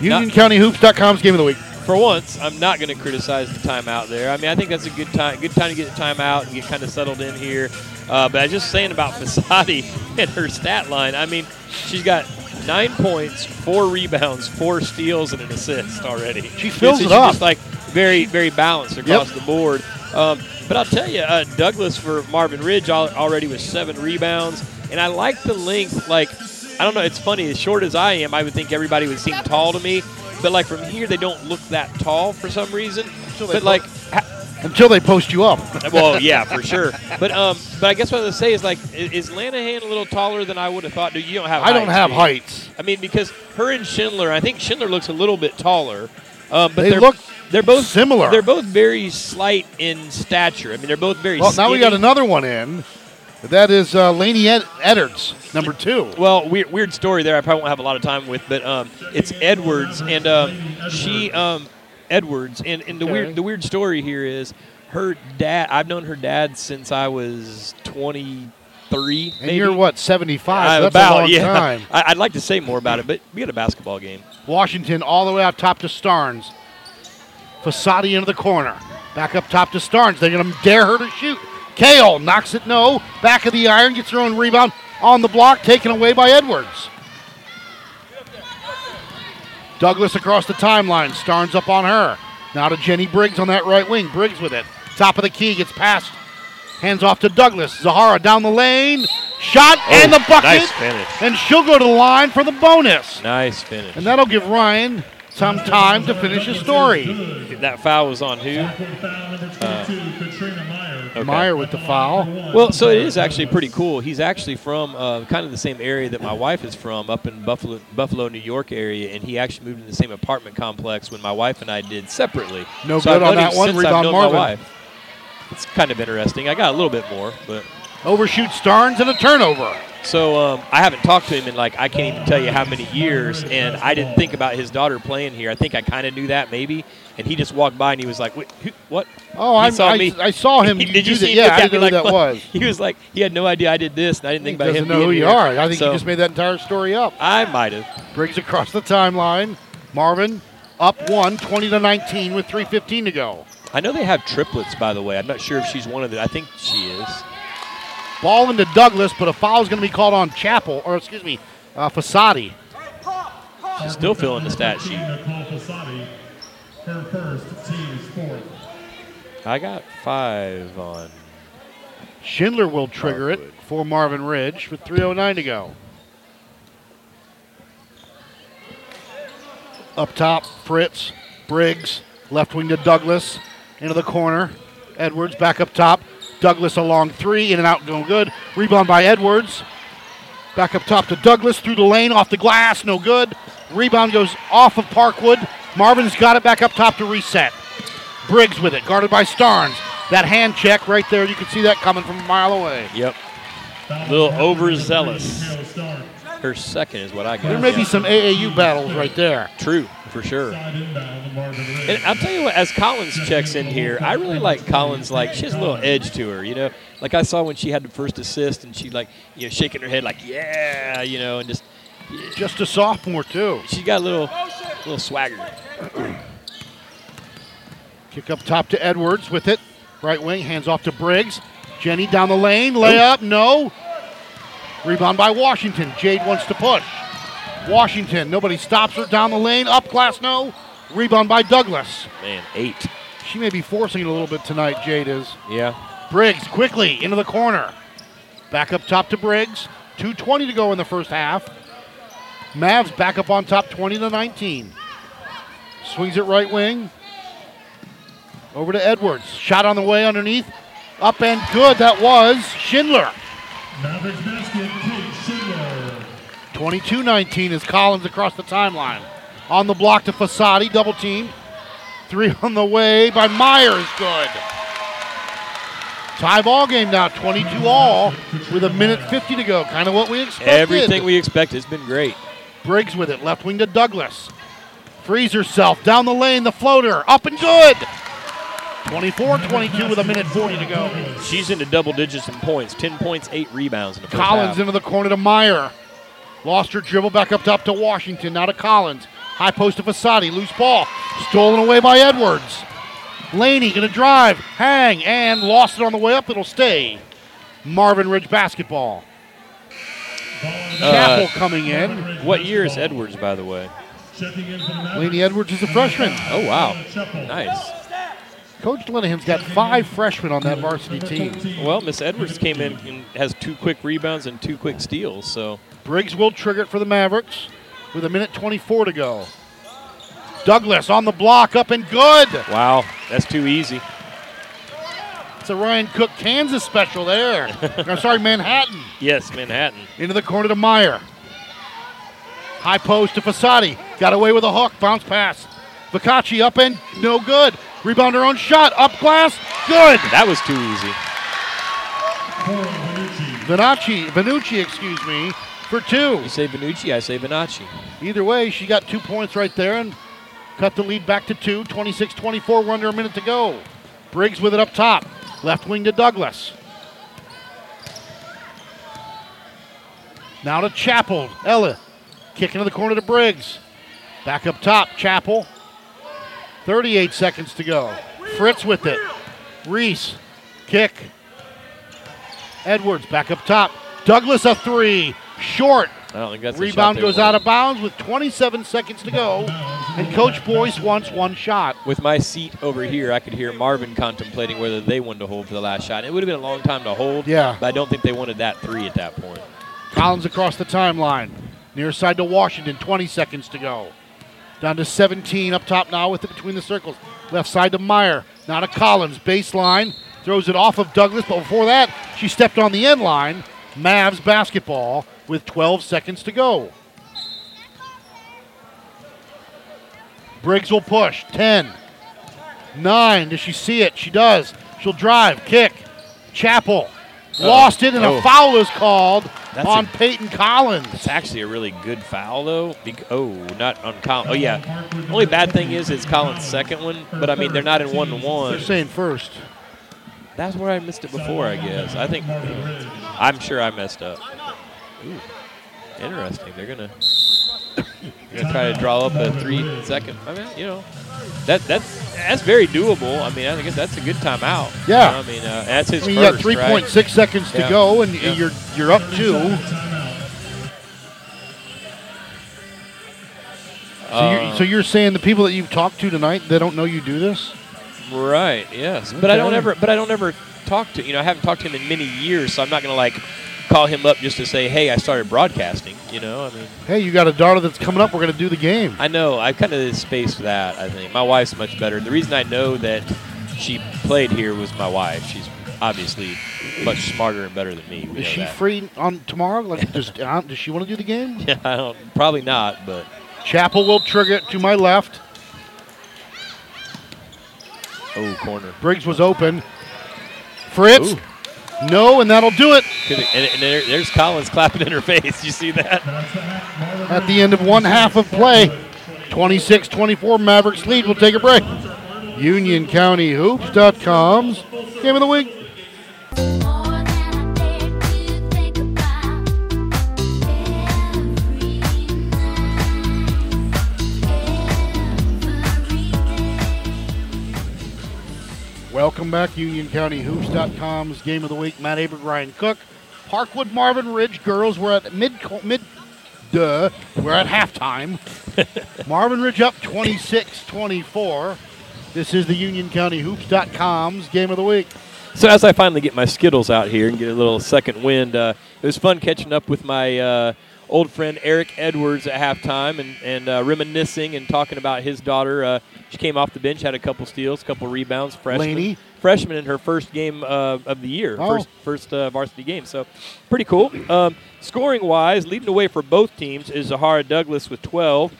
UnionCountyHoops.com's game of the week. for once, I'm not going to criticize the timeout there. I mean, I think that's a good time, good time to get the timeout and get kind of settled in here. Uh, but I was just saying about Fasadi and her stat line. I mean, she's got nine points, four rebounds, four steals, and an assist already. She fills it up. Just like very, very balanced across the board. Um, but I'll tell you, uh, Douglas for Marvin Ridge already with seven rebounds, and I like the length. Like, I don't know, it's funny. As short as I am, I would think everybody would seem tall to me. But like from here, they don't look that tall for some reason. But like, ha- Until they post you up. well, yeah, for sure. But um, but I guess what I was say is like, is Lenahan a little taller than I would have thought? Do you don't have? I don't have do heights. I mean, because her and Schindler, I think Schindler looks a little bit taller. Um, but They look they're both similar. They're both very slight in stature. I mean, they're both very. Well, now we got another one in. That is uh, Laney Ed- Eddards, number two. Well, weird, weird story there. I probably won't have a lot of time with, but um, it's Edwards, and um, she um, Edwards, and, and the Okay. weird the weird story here is her dad. I've known her dad since I was twenty three. And you're what, 75? Uh, That's about a long yeah. time. I, I'd like to say more about it, but we got a basketball game. Washington all the way out top to Starnes. Fasadi into the corner. Back up top to Starnes. They're going to dare her to shoot. Kale knocks it no. Back of the iron, gets her own rebound on the block, taken away by Edwards. Douglas across the timeline. Starnes up on her. Now to Jenny Briggs on that right wing. Briggs with it. Top of the key, gets passed. Hands off to Douglas. Zahara down the lane. Shot oh, and the bucket. Nice finish. And she'll go to the line for the bonus. Nice finish. And that'll give Ryan some time to finish his story. That foul was on who? Backcourt foul number 22, Katrina Meyer. Okay. Meyer with the foul. Well, so it is actually pretty cool. He's actually from uh, kind of the same area that my wife is from, up in Buffalo, Buffalo, New York area, and he actually moved in the same apartment complex when my wife and I did separately. No so good I've on that one. since I've Rebound known Marvin. My wife. It's kind of interesting. I got a little bit more, but Overshoot Starnes and a turnover. So um, I haven't talked to him in like I can't even tell you how many years, and I didn't think about his daughter playing here. I think I kind of knew that maybe, and he just walked by and he was like, Wait, who, "What?" Oh, I, saw me. I saw him. did you that. see? him Yeah, I didn't know who that like, was. He was like, he had no idea I did this, and I didn't He think about doesn't him. know who you here. are. I think So- you just made that entire story up. I might have. Briggs across the timeline. Marvin up one, 20 to 19 with 3.15 to go. I know they have triplets, by the way. I'm not sure if she's one of the. I think she is. Ball into Douglas, but a foul is going to be called on Chappell, or excuse me, uh, Fasadi. She's still filling the stat sheet. Nicole Fasadi, her first, team's fourth. I got five on. Schindler will trigger it for Marvin Ridge with 3.09 to go. Up top, Fritz, Briggs, left wing to Douglas, into the corner. Edwards back up top. Douglas along three, in and out, going good. Rebound by Edwards. Back up top to Douglas, through the lane, off the glass, no good. Rebound goes off of Parkwood. Marvin's got it back up top to reset. Briggs with it, guarded by Starnes. That hand check right there, you can see that coming from a mile away. Yep. A Little overzealous. Her second is what I got. There may be some AAU battles right there. True, for sure. Side inbound, Marvin Ridge. And I'll tell you what, as Collins checks in here, I really like Collins. Like she has a little edge to her, you know. Like I saw when she had the first assist, and she like, you know, shaking her head like, yeah, you know, and just Just a sophomore, too. she got a little, little swagger. Kick up top to Edwards with it. Right wing, hands off to Briggs. Jenny down the lane, layup, no. Rebound by Washington. Jade wants to push. Washington, nobody stops her down the lane, up glass, no. Rebound by Douglas. Man, eight. She may be forcing it a little bit tonight, Jade is. Yeah. Briggs quickly into the corner. Back up top to Briggs. 2.20 to go in the first half. Mavs back up on top 20 to 19. Swings it right wing. Over to Edwards. Shot on the way underneath. Up and good. That was Schindler. Mavericks basket, Schindler. 22 19 is Collins across the timeline. On the block to Fasadi. Double team. Three on the way by Myers. Good. Tie ball game now, 22 all, with a minute 50 to go. Kind of what we expected. Everything we expect has been great. Briggs with it, left wing to Douglas. Frees herself down the lane, the floater, up and good. 24 22 with a minute 40 to go. She's into double digits in points 10 points, 8 rebounds in the first Collins half. into the corner to Meyer. Lost her dribble back up top to Washington. Now to Collins. High post to Fasadi. Loose ball. Stolen away by Edwards. Laney going to drive, hang, and lost it on the way up. It'll stay. Marvin Ridge basketball. Chappell coming in. What year is Edwards, by the way? Checking in for the Mavericks, Laney Edwards is a freshman. Oh, wow. Nice. Coach Lenahan's got five freshmen on that varsity team. Well, Miss Edwards came in and has two quick rebounds and two quick steals. So Briggs will trigger it for the Mavericks with a minute 24 to go. Douglas on the block, up and good. wow, that's too easy. It's a Ryan Cook Kansas special there. I'm sorry, Manhattan. Yes, Manhattan. Into the corner to Meyer. High post to Fasadi. Got away with a hook. Bounce pass. Vicacci up and no good. Rebound her own shot. Up glass. Good. That was too easy. Cora Benucci. Vinacci, Vanucci, excuse me, for two. You say Benucci, I say Benacci. Either way, she got two points right there and cut the lead back to two. 26 24, we're under a minute to go. Briggs with it up top. Left wing to Douglas. Now to Chappell. Ella kicking to the corner to Briggs. Back up top, Chappell. 38 seconds to go. Fritz with it. Reese, kick. Edwards back up top. Douglas a three. Short. I don't think that's Rebound goes out of bounds with 27 seconds to go. And Coach Boyce wants one shot. With my seat over here, I could hear Marvin contemplating whether they wanted to hold for the last shot. It would have been a long time to hold. Yeah. But I don't think they wanted that three at that point. Collins across the timeline. Near side to Washington, 20 seconds to go. Down to 17 up top now with it between the circles. Left side to Meyer. Now to Collins. Baseline. Throws it off of Douglas, but before that, she stepped on the end line. Mavs basketball with 12 seconds to go. Briggs will push. 10. 9. Does she see it? She does. She'll drive. Kick. Chappell. Lost it, and Oh. a foul is called That's on a- Peyton Collins. It's actually a really good foul, though. Bec- oh, not on Collins. Oh, yeah. Only bad thing is it's Collins' second one, but I mean, they're not in 1 to 1. They're saying first. That's where I missed it before, I guess. I think, I'm sure I messed up. Ooh, interesting. They're going to gonna try to draw up a three second. I mean, you know, that that's that's very doable. I mean, I guess that's a good timeout. You Yeah. know, I mean, uh, that's his I mean, you got 3.6 right? seconds to Yeah. go, and Yeah. you're you're up two. So, Uh, you're, so you're saying the people that you've talked to tonight, they don't know you do this? Right. Yes. But I don't ever. But I don't ever talk to. You know, I haven't talked to him in many years, so I'm not gonna like call him up just to say, "Hey, I started broadcasting." You know, I mean, Hey, you got a daughter that's coming up. We're going to do the game. I know I kind of spaced that. I think my wife's much better. The reason I know that she played here was my wife. She's obviously much smarter and better than me. We Is she that. free on tomorrow? Like, does uh, does she want to do the game? Yeah, I don't. Probably not, but Chappell will trigger it to my left. oh, corner. Briggs was open. Fritz, Ooh. No, and that'll do it And, and there, there's Collins clapping in her face. You see that? at the end of one half of play. 26-24 Mavericks lead. We'll take a break. UnionCountyHoops.com's Game of the Week. Welcome back, UnionCountyHoops.com's Game of the Week. Matt Abrig, Ryan Cook, Parkwood, Marvin Ridge girls. We're at mid mid. Duh, we're at halftime. Marvin Ridge up 26-24. This is the UnionCountyHoops.com's Game of the Week. So as I finally get my Skittles out here and get a little second wind, uh, it was fun catching up with my uh, old friend Eric Edwards at halftime and, and uh, reminiscing and talking about his daughter. Uh, she came off the bench, had a couple steals, a couple rebounds. Freshman, Laney? freshman in her first game uh, of the year, Oh. first first uh, varsity game. So pretty cool. Um, scoring wise, leading the way for both teams is Zahara Douglas with 12.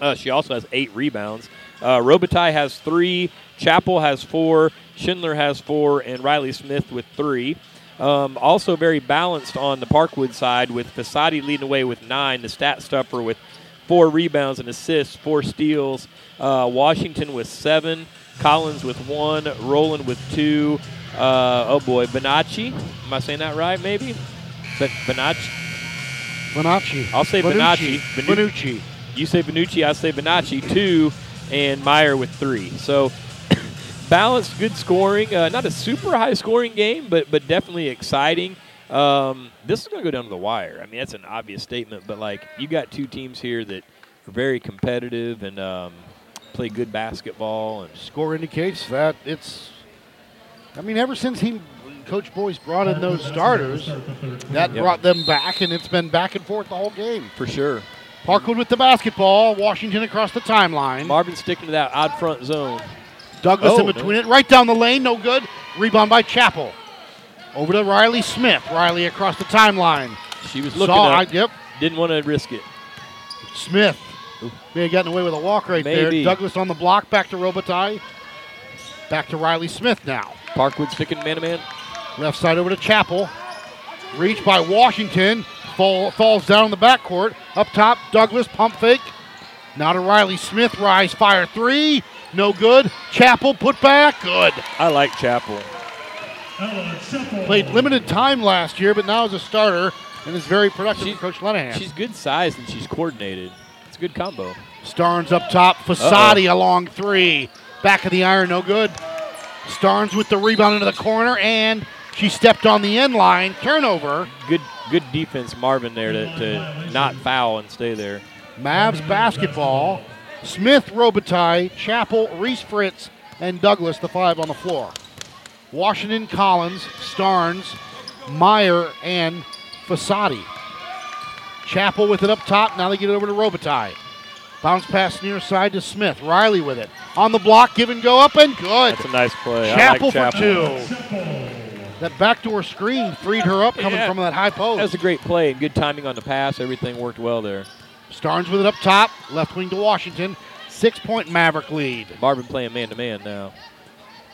Uh, she also has eight rebounds. Uh, Robitaille has three. Chappell has four. Schindler has four, and Riley Smith with three. Um, also very balanced on the Parkwood side with Fasadi leading away with nine. The stat stuffer with four rebounds and assists, four steals. Uh, Washington with seven. Collins with one. Rowland with two. Uh, oh boy, Bonacci. Am I saying that right? Maybe. But Bonacci. Bonacci. I'll say Bonucci. Bonacci. Bonucci. You say Benucci, I say Bonacci, two, and Meyer with three. So balanced, good scoring. Uh, not a super high scoring game, but but definitely exciting. Um, this is going to go down to the wire. I mean, that's an obvious statement, but like you got two teams here that are very competitive and um, play good basketball. And Score indicates that it's. I mean, ever since he, Coach Boyce brought in those starters, that Yep. brought them back, and it's been back and forth the whole game. for sure, Parkwood with the basketball. Washington across the timeline. Marvin sticking to that odd front zone. Douglas Oh, in between it, right down the lane, no good. Rebound by Chappell. Over to Riley Smith. Riley across the timeline. She was looking Saw, I, yep. didn't want to risk it. Smith may have gotten away with a walk right Maybe. there. Douglas on the block, back to Robitaille. Back to Riley Smith now. Parkwood sticking man to man. Left side over to Chappell. Reach by Washington. Fall, falls down in the backcourt. Up top, Douglas, pump fake. Now to Riley Smith. Rise, fire three. No good. Chappell, put back. Good. I like Chappell. Played limited time last year, but now is a starter and is very productive She- for Coach Lenahan. She's good sized and she's coordinated. It's a good combo. Starnes up top. Fasadi along three. Back of the iron, no good. Starnes with the rebound into the corner, and she stepped on the end line. Turnover. Good good defense, Marvin there to, to not foul and stay there. Mavs basketball. Smith, Robitaille, Chappell, Reese Fritz, and Douglas, the five on the floor. Washington, Collins, Starnes, Meyer, and Fasadi. Chappell with it up top. Now they get it over to Robitaille. Bounce pass near side to Smith. Riley with it. On the block, give and go up and good. That's a nice play. Chappell, like for two. That backdoor screen freed her up coming Yeah. from that high post. That was a great play and good timing on the pass. Everything worked well there. Starnes with it up top. Left wing to Washington. Six point Maverick lead. Marvin playing man to man now.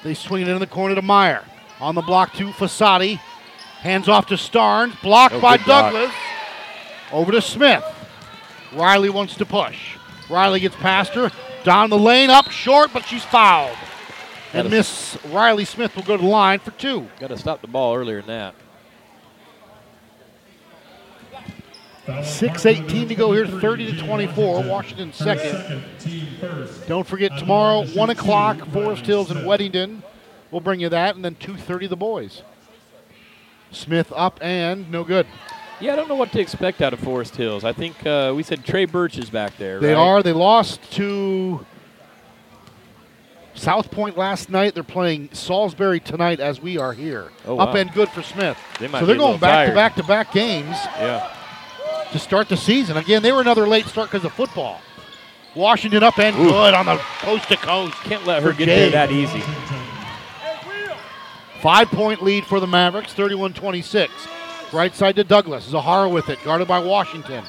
They swing it in the corner to Meyer. On the block to Fasadi. Hands off to Starnes. Blocked Oh, by good block. Douglas. Over to Smith. Riley wants to push. Riley gets past her. Down the lane, up short, but she's fouled. And Miss Riley Smith will go to the line for two. Got to stop the ball earlier than that. Foul on 6.18 to go here, 30 to 24. Washington second. second, team first. Don't forget tomorrow, 1 o'clock, Forest Hills and Weddington. We'll bring you that, and then 2.30 the boys. Smith up and no good. Yeah, I don't know what to expect out of Forest Hills. I think uh, we said Trey Birch is back there. They right? are. They lost to South Point last night. They're playing Salisbury tonight as we are here. Oh, Up wow. and good for Smith. They might so they're going back to back to back games Yeah. To start the season. Again, they were another late start because of football. Washington up and good on the coast to coast. Can't let her For get there that easy. Five point lead for the Mavericks, 31 26. Right side to Douglas. Zahara with it, guarded by Washington.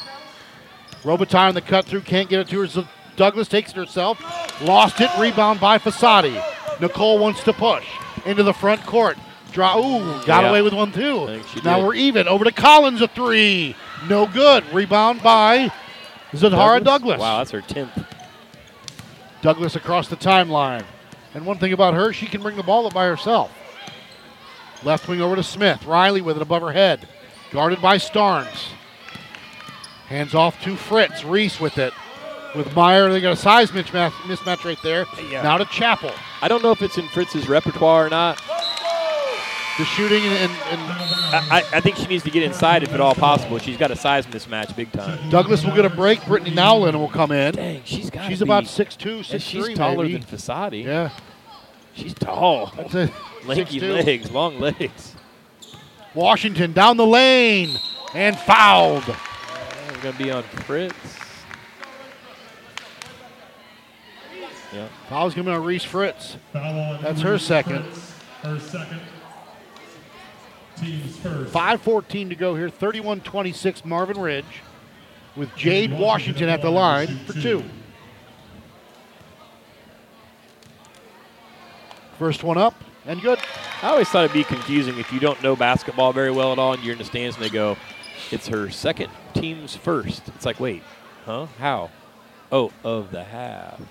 Robitaille on the cut through, can't get it to her. So Douglas takes it herself. Lost it, rebound by Fasadi. Nicole wants to push into the front court. Draw, ooh, got Yeah. away with one too. I think she now did. we're even. Over to Collins, a three. No good. Rebound by Zahara Douglas. Wow, that's her 10th. Douglas across the timeline. And one thing about her, she can bring the ball up by herself. Left wing over to Smith. Riley with it above her head. Guarded by Starnes. Hands off to Fritz. Reese with it. With Meyer, they got a size mismatch, mismatch right there. Yeah. Now to Chappell. I don't know if it's in Fritz's repertoire or not. The shooting and, and, and I, I, I think she needs to get inside if at all possible. She's got a size mismatch big time. Douglas will get a break. Brittany Nowlin will come in. Dang, she's got. She's about 6'2", and 6'3", she's taller maybe. than Fasadi. Yeah. She's tall. That's it. Lanky legs, long legs. Washington down the lane and fouled. We're gonna be on Fritz. Yeah. Foul's going to be on Reese Fritz. Foul on That's her second. Fritz, Her second. 5.14 to go here, 31 26 Marvin Ridge with Jade Washington at the line for two. First one up and good. I always thought it'd be confusing if you don't know basketball very well at all and you're in the stands and they go, it's her second team's first. It's like, wait, huh? How? Oh, of the half.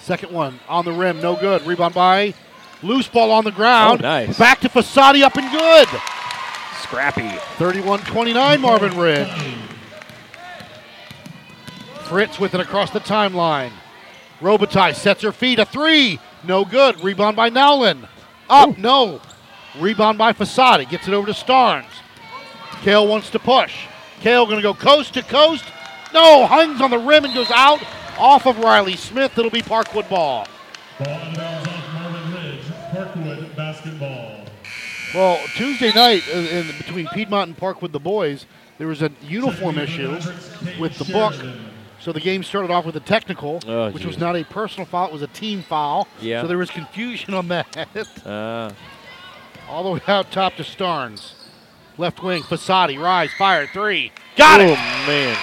Second one on the rim, no good. Rebound by Loose ball on the ground. Oh, nice. Back to Fasadi up and good. Scrappy. 31 29, Marvin Ridge. Fritz with it across the timeline. Robitaille sets her feet. A three. No good. Rebound by Nowlin. Up. No. Rebound by Fasadi. Gets it over to Starnes. Kale wants to push. Kale going to go coast to coast. No. Hangs on the rim and goes out off of Riley Smith. It'll be Parkwood ball. Ball out of bounds off Marvin Ridge. Parkwood basketball. Well, Tuesday night uh, in, between Piedmont and Parkwood, the boys, there was a uniform issue with the book. So the game started off with a technical, Oh, which was not a personal foul; it was a team foul. Yeah. So there was confusion on that. Uh, All the way out top to Starnes. Left wing, Fasadi, rise, fire, three. Got oh, it! Oh man.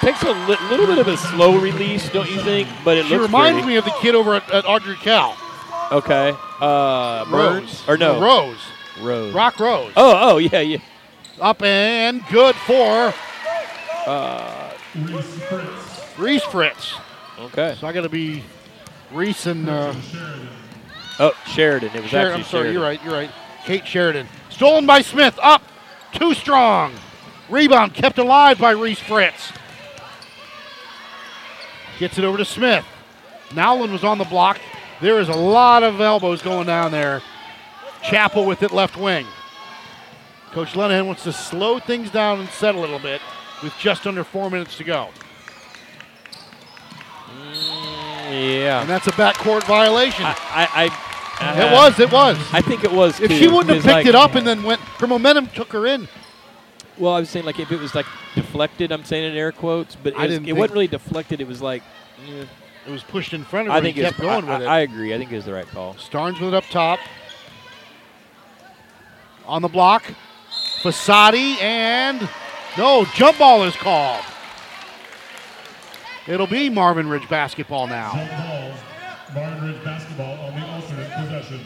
Takes a li- little bit of a slow release, don't you think? But it She looks reminds pretty. me of the kid over at, at Audrey Cal. Okay. Uh, Burns? Or no? Rose. Rose. Rock Rose. Oh, oh, yeah, yeah. Up and good for uh, Reese Fritz. Reese Fritz. Okay. So I got to be Reese and. Uh, Sheridan. Oh, Sheridan. It was Sheridan, actually I'm sorry, Sheridan. you're right, you're right. Kate Sheridan. Stolen by Smith. Up. Too strong. Rebound kept alive by Reese Fritz. Gets it over to Smith. Nowlin was on the block. There is a lot of elbows going down there. Chappell with it left wing. Coach Lenahan wants to slow things down and set a little bit with just under four minutes to go. Yeah. And that's a backcourt violation. I, I, I it was, it was. I think it was. If too, she wouldn't have picked like- it up and then went, her momentum took her in. Well, I was saying like if it was like deflected, I'm saying in air quotes, but it, was, wasn't really deflected. It was like, eh, It was pushed in front of her. I think he kept going I, with it. I, I agree. I think it was the right call. Starnes with it up top. On the block. Fasadi and no, jump ball is called. It'll be Marvin Ridge basketball now. Ball. Marvin Ridge basketball on the alternate possession.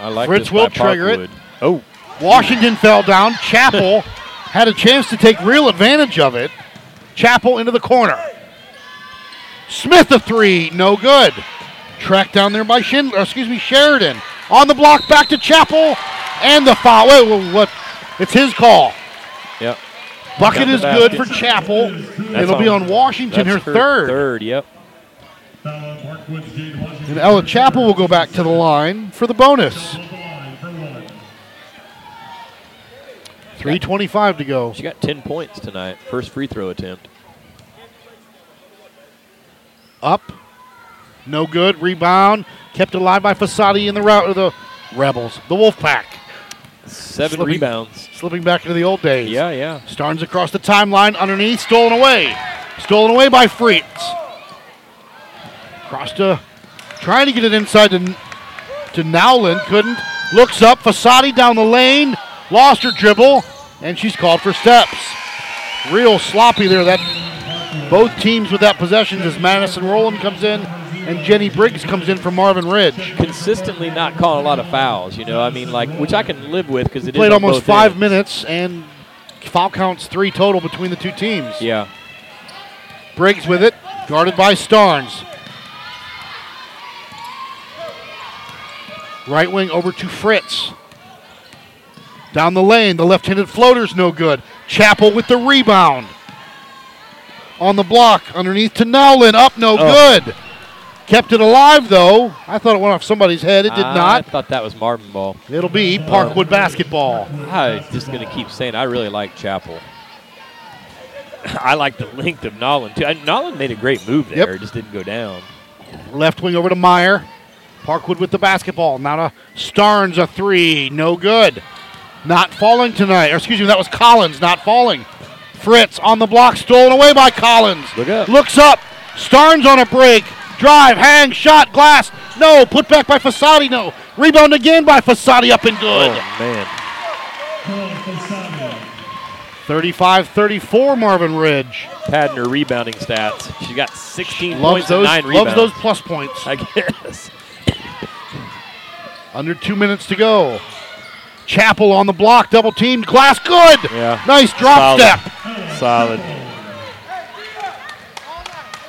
I like Fritz this will by trigger it. Oh, Washington fell down. Chappell had a chance to take real advantage of it. Chappell into the corner. Smith a three, no good. Tracked down there by Schindler, uh, excuse me, Sheridan. On the block, back to Chappell, and the foul. Wait, wait, what? It's his call. yep. Bucket is good for. Chappell. That's It'll be on Washington, her her third. Third, yep. Foul on Parkwood's Jade Washington. And Ella Chappell will go back to the line for the bonus. Double the line for one. 3.25 to go. She got 10 points tonight. First free throw attempt. Up. No good. Rebound. Kept alive by Fasadi in the route of the Rebels. The Wolfpack. Seven Slipping- rebounds. Slipping back into the old days. Yeah, yeah. Starnes across the timeline, underneath, stolen away. Stolen away by Fritz. Cross to, trying to get it inside to, to Nowlin, couldn't. Looks up, Fasadi down the lane, lost her dribble, and she's called for steps. Real sloppy there. That both teams with that possession as Madison Rowland comes in and Jenny Briggs comes in for Marvin Ridge. Consistently not calling a lot of fouls, you know. I mean, like, which I can live with because it Played almost five ends. minutes and foul counts three total between the two teams. Yeah. Briggs with it, guarded by Starnes. Right wing over to Fritz. Down the lane, the left handed floater's no good. Chappell with the rebound. On the block, underneath to Nowlin, up no Oh. good. Kept it alive though. I thought it went off somebody's head. It did I not. I thought that was Marvin Ball. It'll be Parkwood uh, basketball. I'm just going to keep saying I really like Chappell. I like the length of Nolan, too. And Nolan made a great move there. Yep. It just didn't go down. Left wing over to Meyer. Parkwood with the basketball. Now to Starnes, a three. No good. Not falling tonight. Or excuse me, that was Collins not falling. Fritz on the block, stolen away by Collins. Look up. Looks up. Starnes on a break. Drive, hang, shot, glass. No. Put back by Fasadi. No. Rebound again by Fasadi up and good. Oh, man. Call 35-34 Marvin Ridge. Padding her rebounding stats. She got 16 Loves points those, and nine loves those plus points. I guess. Under two minutes to go. Chappell on the block, double teamed. Glass good. Yeah. Nice drop Solid. step. Solid.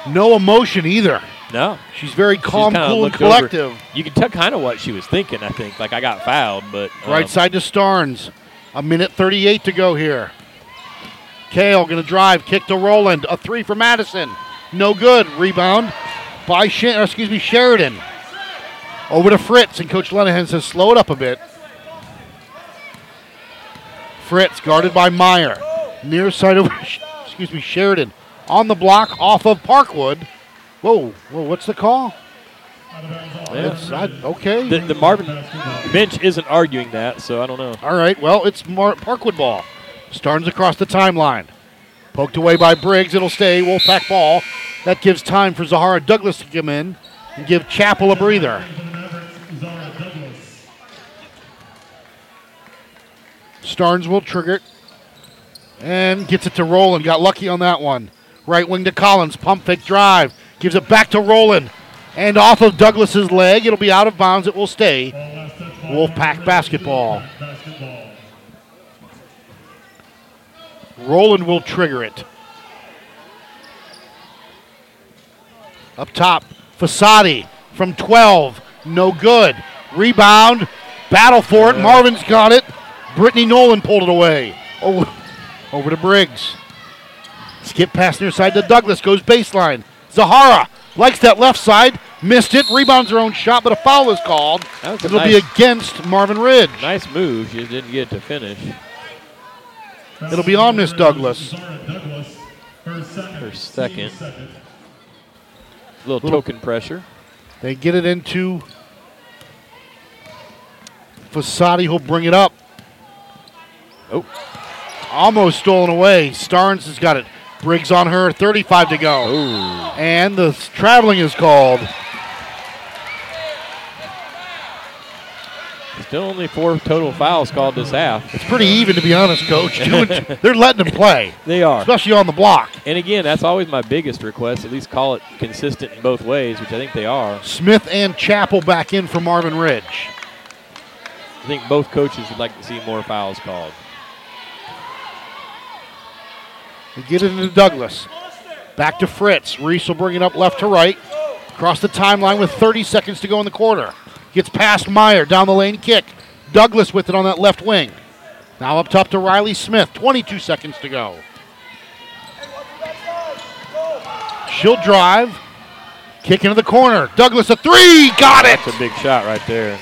No emotion either. No. She's very calm, kinda cool, and looked over. collective. You can tell kind of what she was thinking, I think. Like, I got fouled, but. um, Right side to Starnes. A minute 38 to go here. Kale going to drive, kick to Rowland. A three for Madison. No good. Rebound by Sher- or excuse me Sheridan. Over to Fritz, and Coach Lenahan says slow it up a bit. Fritz guarded by Meyer. Near side over, excuse me, Sheridan. On the block off of Parkwood. Whoa, whoa, what's the call? It's, I, okay. The, the Marvin bench isn't arguing that, so I don't know. All right, well, it's Mar- Parkwood ball. Starnes across the timeline. Poked away by Briggs. It'll stay. Wolfpack ball. That gives time for Zahara Douglas to come in and give Chappell a breather. Zara Douglas. Starnes will trigger it and gets it to Rowland. Got lucky on that one. Right wing to Collins. Pump fake drive. Gives it back to Rowland. And off of Douglas's leg. It'll be out of bounds. It will stay. Wolfpack basketball. Basketball. Rowland will trigger it. Up top, Fasadi from 12. No good. Rebound. Battle for it. Marvin's got it. Brittany Nolan pulled it away. Over, over to Briggs. Skip pass near side to Douglas. Goes baseline. Zahara likes that left side. Missed it. Rebounds her own shot, but a foul is called. That was a It'll be against Marvin Ridge. Nice move. She didn't get to finish. It'll be on Miss Douglas. Her second. Her second. team second. A little, Little- token pressure. They get it into Fasadi, who'll bring it up. Oh, Almost stolen away. Starnes has got it. Briggs on her, 35 to go. oh. And the traveling is called. Still only four total fouls called this half. It's pretty even, to be honest, Coach. Two. They're letting them play, They are. especially on the block. And again, that's always my biggest request. At least call it consistent in both ways, which I think they are. Smith and Chappell back in for Marvin Ridge. I think both coaches would like to see more fouls called. They get it into Douglas. Back to Fritz. Reese will bring it up left to right. Across the timeline with 30 seconds to go in the quarter. Gets past Meyer. Down the lane kick. Douglas with it on that left wing. Now up top to Riley Smith. 22 seconds to go. She'll drive. Kick into the corner. Douglas a three. Got it. That's a big shot right there.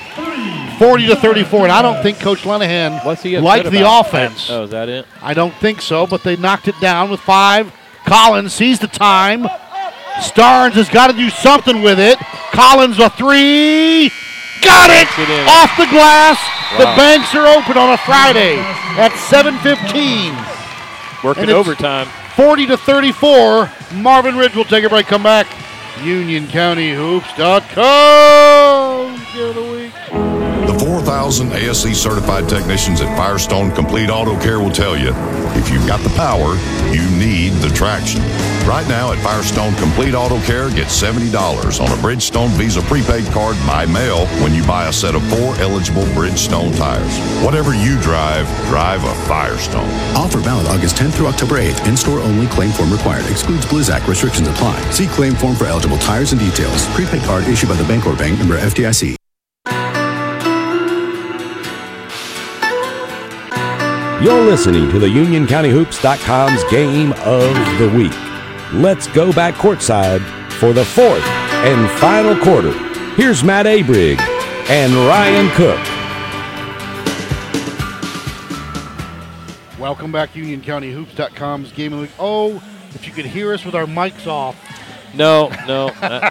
40 to 34. And I don't think Coach Lenahan What's liked the about? offense. Oh, is that it? I don't think so, but they knocked it down with five. Collins sees the time. Starnes has got to do something with it. Collins a three. Got it! it. Off the glass. The banks are open on a Friday at 7:15. Working overtime. 40 to 34. Marvin Ridge will take a break. Come back. UnionCountyHoops.com. Game of the week. The 4,000 ASC certified technicians at Firestone Complete Auto Care will tell you if you've got the power, you need the traction. Right now at Firestone Complete Auto Care, get $70 on a Bridgestone Visa prepaid card by mail when you buy a set of four eligible Bridgestone tires. Whatever you drive, drive a Firestone. Offer valid August 10th through October 8th. In-store only. Claim form required. Excludes Blizzak. Restrictions apply. See claim form for eligible tires and details. Prepaid card issued by the Bancorp Bank. Member FDIC. You're listening to the UnionCountyHoops.com's Game of the Week. Let's go back courtside for the fourth and final quarter. Here's Matt Abrig and Ryan Cook. Welcome back, UnionCountyHoops.com's Game of the Week. Oh, if you could hear us with our mics off. No, no. uh,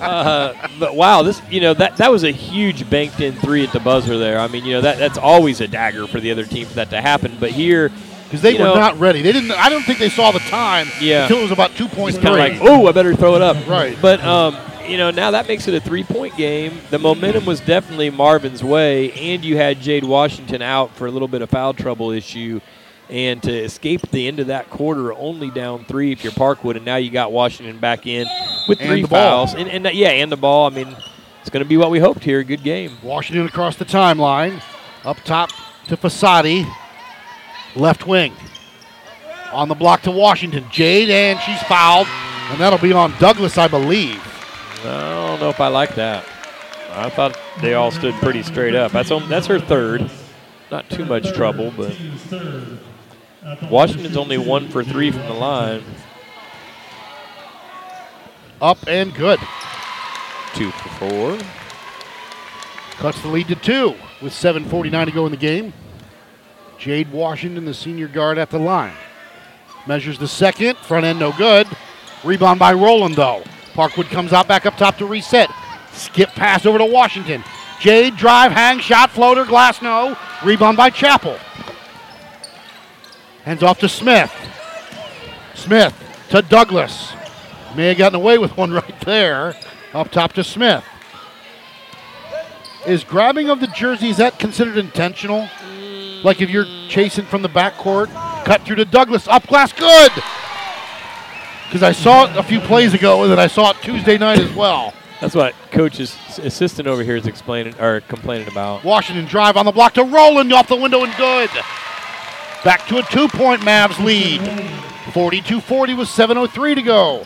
uh, but wow, this you know that that was a huge banked in three at the buzzer there. I mean, you know that that's always a dagger for the other team for that to happen. But here, Because they were know, not ready. They didn't. I don't think they saw the time Yeah. until it was about two points. Kind of like, oh, I better throw it up. Right. But um, you know, now that makes it a three-point game. The momentum was definitely Marvin's way, and you had Jade Washington out for a little bit of foul trouble issue. And to escape the end of that quarter, only down three if you're Parkwood, and now you got Washington back in with three ball. fouls. And, and yeah, and the ball. I mean, it's going to be what we hoped here. Good game. Washington across the timeline. Up top to Fasadi. Left wing. On the block to Washington. Jade, and she's fouled. And that'll be on Douglas, I believe. I don't know if I like that. I thought they all stood pretty straight up. That's on- that's her third. Not too much trouble, but Team's third. At the Washington's only one for three from the line. Up and good. Two for four. Cuts the lead to two with 7.49 to go in the game. Jade Washington, the senior guard at the line. Measures the second. Front end no good. Rebound by Rowland, though. Parkwood comes out back up top to reset. Skip pass over to Washington. Jade drive, hang, shot, floater, glass no. Rebound by Chappell. Hands off to Smith. Smith to Douglas. May have gotten away with one right there. Up top to Smith. Is grabbing of the jersey, is that considered intentional? Like if you're chasing from the backcourt, cut through to Douglas, up glass, good! Because I saw it a few plays ago, and then I saw it Tuesday night as well. That's what coach's assistant over here is explaining or complaining about. Washington drive on the block to Rowland off the window and good. Back to a two point Mavs lead. 42 40 with 7.03 to go.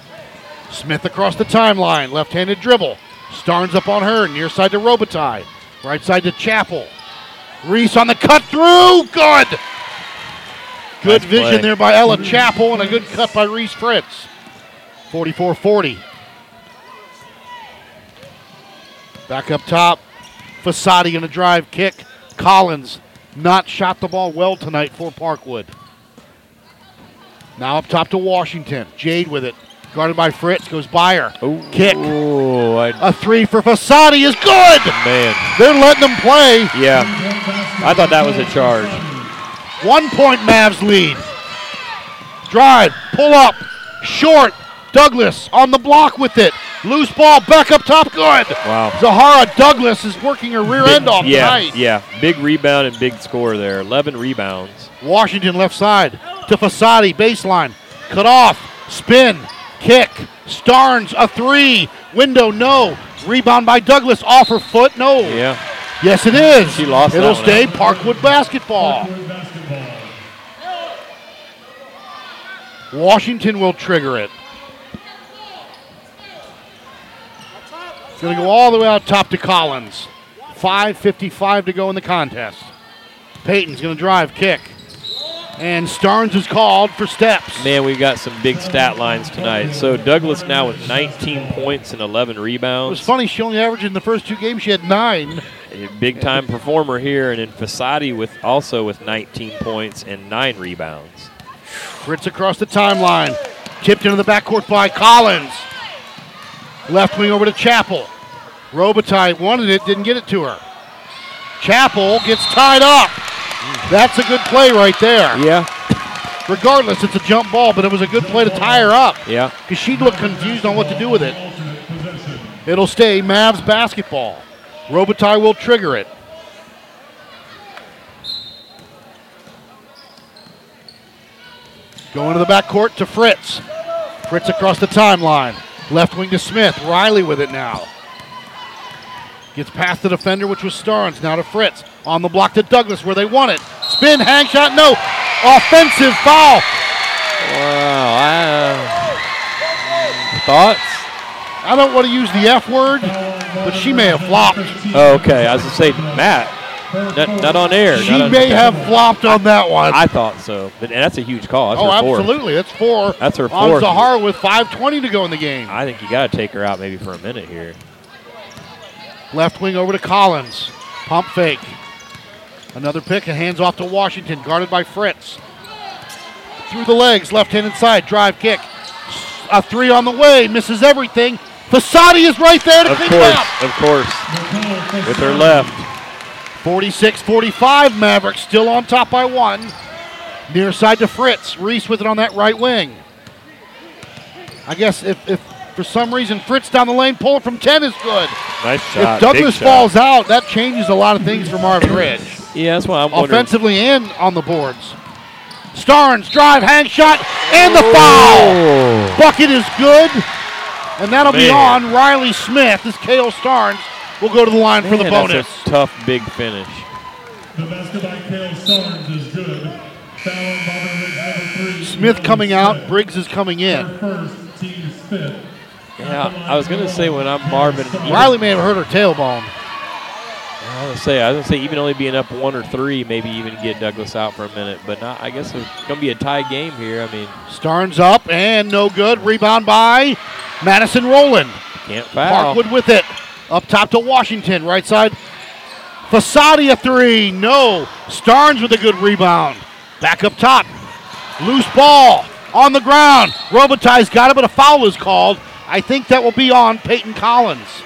Smith across the timeline, left handed dribble. Starnes up on her, near side to Robitaille. Right side to Chappell. Reese on the cut through, good. Good Nice vision play. there by Ella Chappell and a good cut by Reese Fritz. 44 40. Back up top. Fasadi going to drive kick. Collins not shot the ball well tonight for Parkwood. Now up top to Washington. Jade with it. Guarded by Fritz. Goes by her. Oh, Kick. Oh, I, A three for Fasadi is good. man. They're letting them play. Yeah. I thought that was a charge. One point Mavs lead. Drive, pull up, short. Douglas on the block with it. Loose ball, back up top, good. Wow. Zahara Douglas is working her rear end off yeah, tonight. yeah. Big rebound and big score there. 11 rebounds. Washington left side to Fasadi, baseline. Cut off, spin, kick. Starnes, a three. Window, no. Rebound by Douglas, off her foot, no. Yeah. Yes, it is. She lost It'll stay out. Parkwood basketball. Parkwood basketball. Washington will trigger it. It's going to go all the way out top to Collins. 5.55 to go in the contest. Peyton's going to drive, kick. And Starnes is called for steps. Man, we've got some big stat lines tonight. So Douglas now with 19 points and 11 rebounds. It was funny, she only averaged in the first two games, she had nine. A big time performer here, and then Fasadi with also with 19 points and nine rebounds. Fritz across the timeline. Tipped into the backcourt by Collins. Left wing over to Chappell. Robitaille wanted it, didn't get it to her. Chappell gets tied up. That's a good play right there. Yeah, Regardless, it's a jump ball, but it was a good play to tie her up yeah. because she looked confused on what to do with it. It'll stay Mavs basketball. Robitaille will trigger it. Going to the backcourt to Fritz. Fritz across the timeline. Left wing to Smith. Riley with it now. Gets past the defender, which was Starnes. Now to Fritz. On the block to Douglas, where they want it. Spin, hang shot, no. Offensive foul. Wow. I- uh, thoughts? I don't want to use the F word, but she may have flopped. Oh, okay. I was going to say, Matt, not, not on air. She on- may have flopped on that one. I thought so. But, that's a huge call. That's oh, absolutely. That's four. That's her On fourth. Zahara with 5.20 to go in the game. I think you got to take her out maybe for a minute here. Left wing over to Collins. Pump fake. Another pick and hands off to Washington, guarded by Fritz. Through the legs, left hand inside, drive kick. A three on the way, misses everything. Fasadi is right there to Of clean it course, up. of course. With her left. 46 45, Mavericks still on top by one. Near side to Fritz. Reese with it on that right wing. I guess if, if for some reason Fritz down the lane, pull it from 10 is good. Nice shot. if Douglas big shot. falls out, that changes a lot of things for Marvin Ridge. Yeah, that's why I'm wondering. offensively and on the boards. Starnes drive, hang shot, and the foul. Oh. Bucket is good, and that'll be on Riley Smith. This Kale Starnes will go to the line for the bonus. That's a tough big finish. The basket by Kale Starnes is good. Foul on Marvin Ridge number three. Smith coming out, Briggs is coming in. First. Yeah, I was gonna say when I'm Marvin. Riley may have hurt her tailbone. I was gonna say I was gonna say even only being up one or three, maybe even get Douglas out for a minute. But not. I guess it's gonna be a tie game here. I mean, Starnes up and no good. Rebound by Madison Rowland. can't foul. Parkwood with it. Up top to Washington. Right side. Fasadi a three. No. Starnes with a good rebound. Back up top. Loose ball on the ground. Robitaille's got it, but a foul is called. I think that will be on Peyton Collins.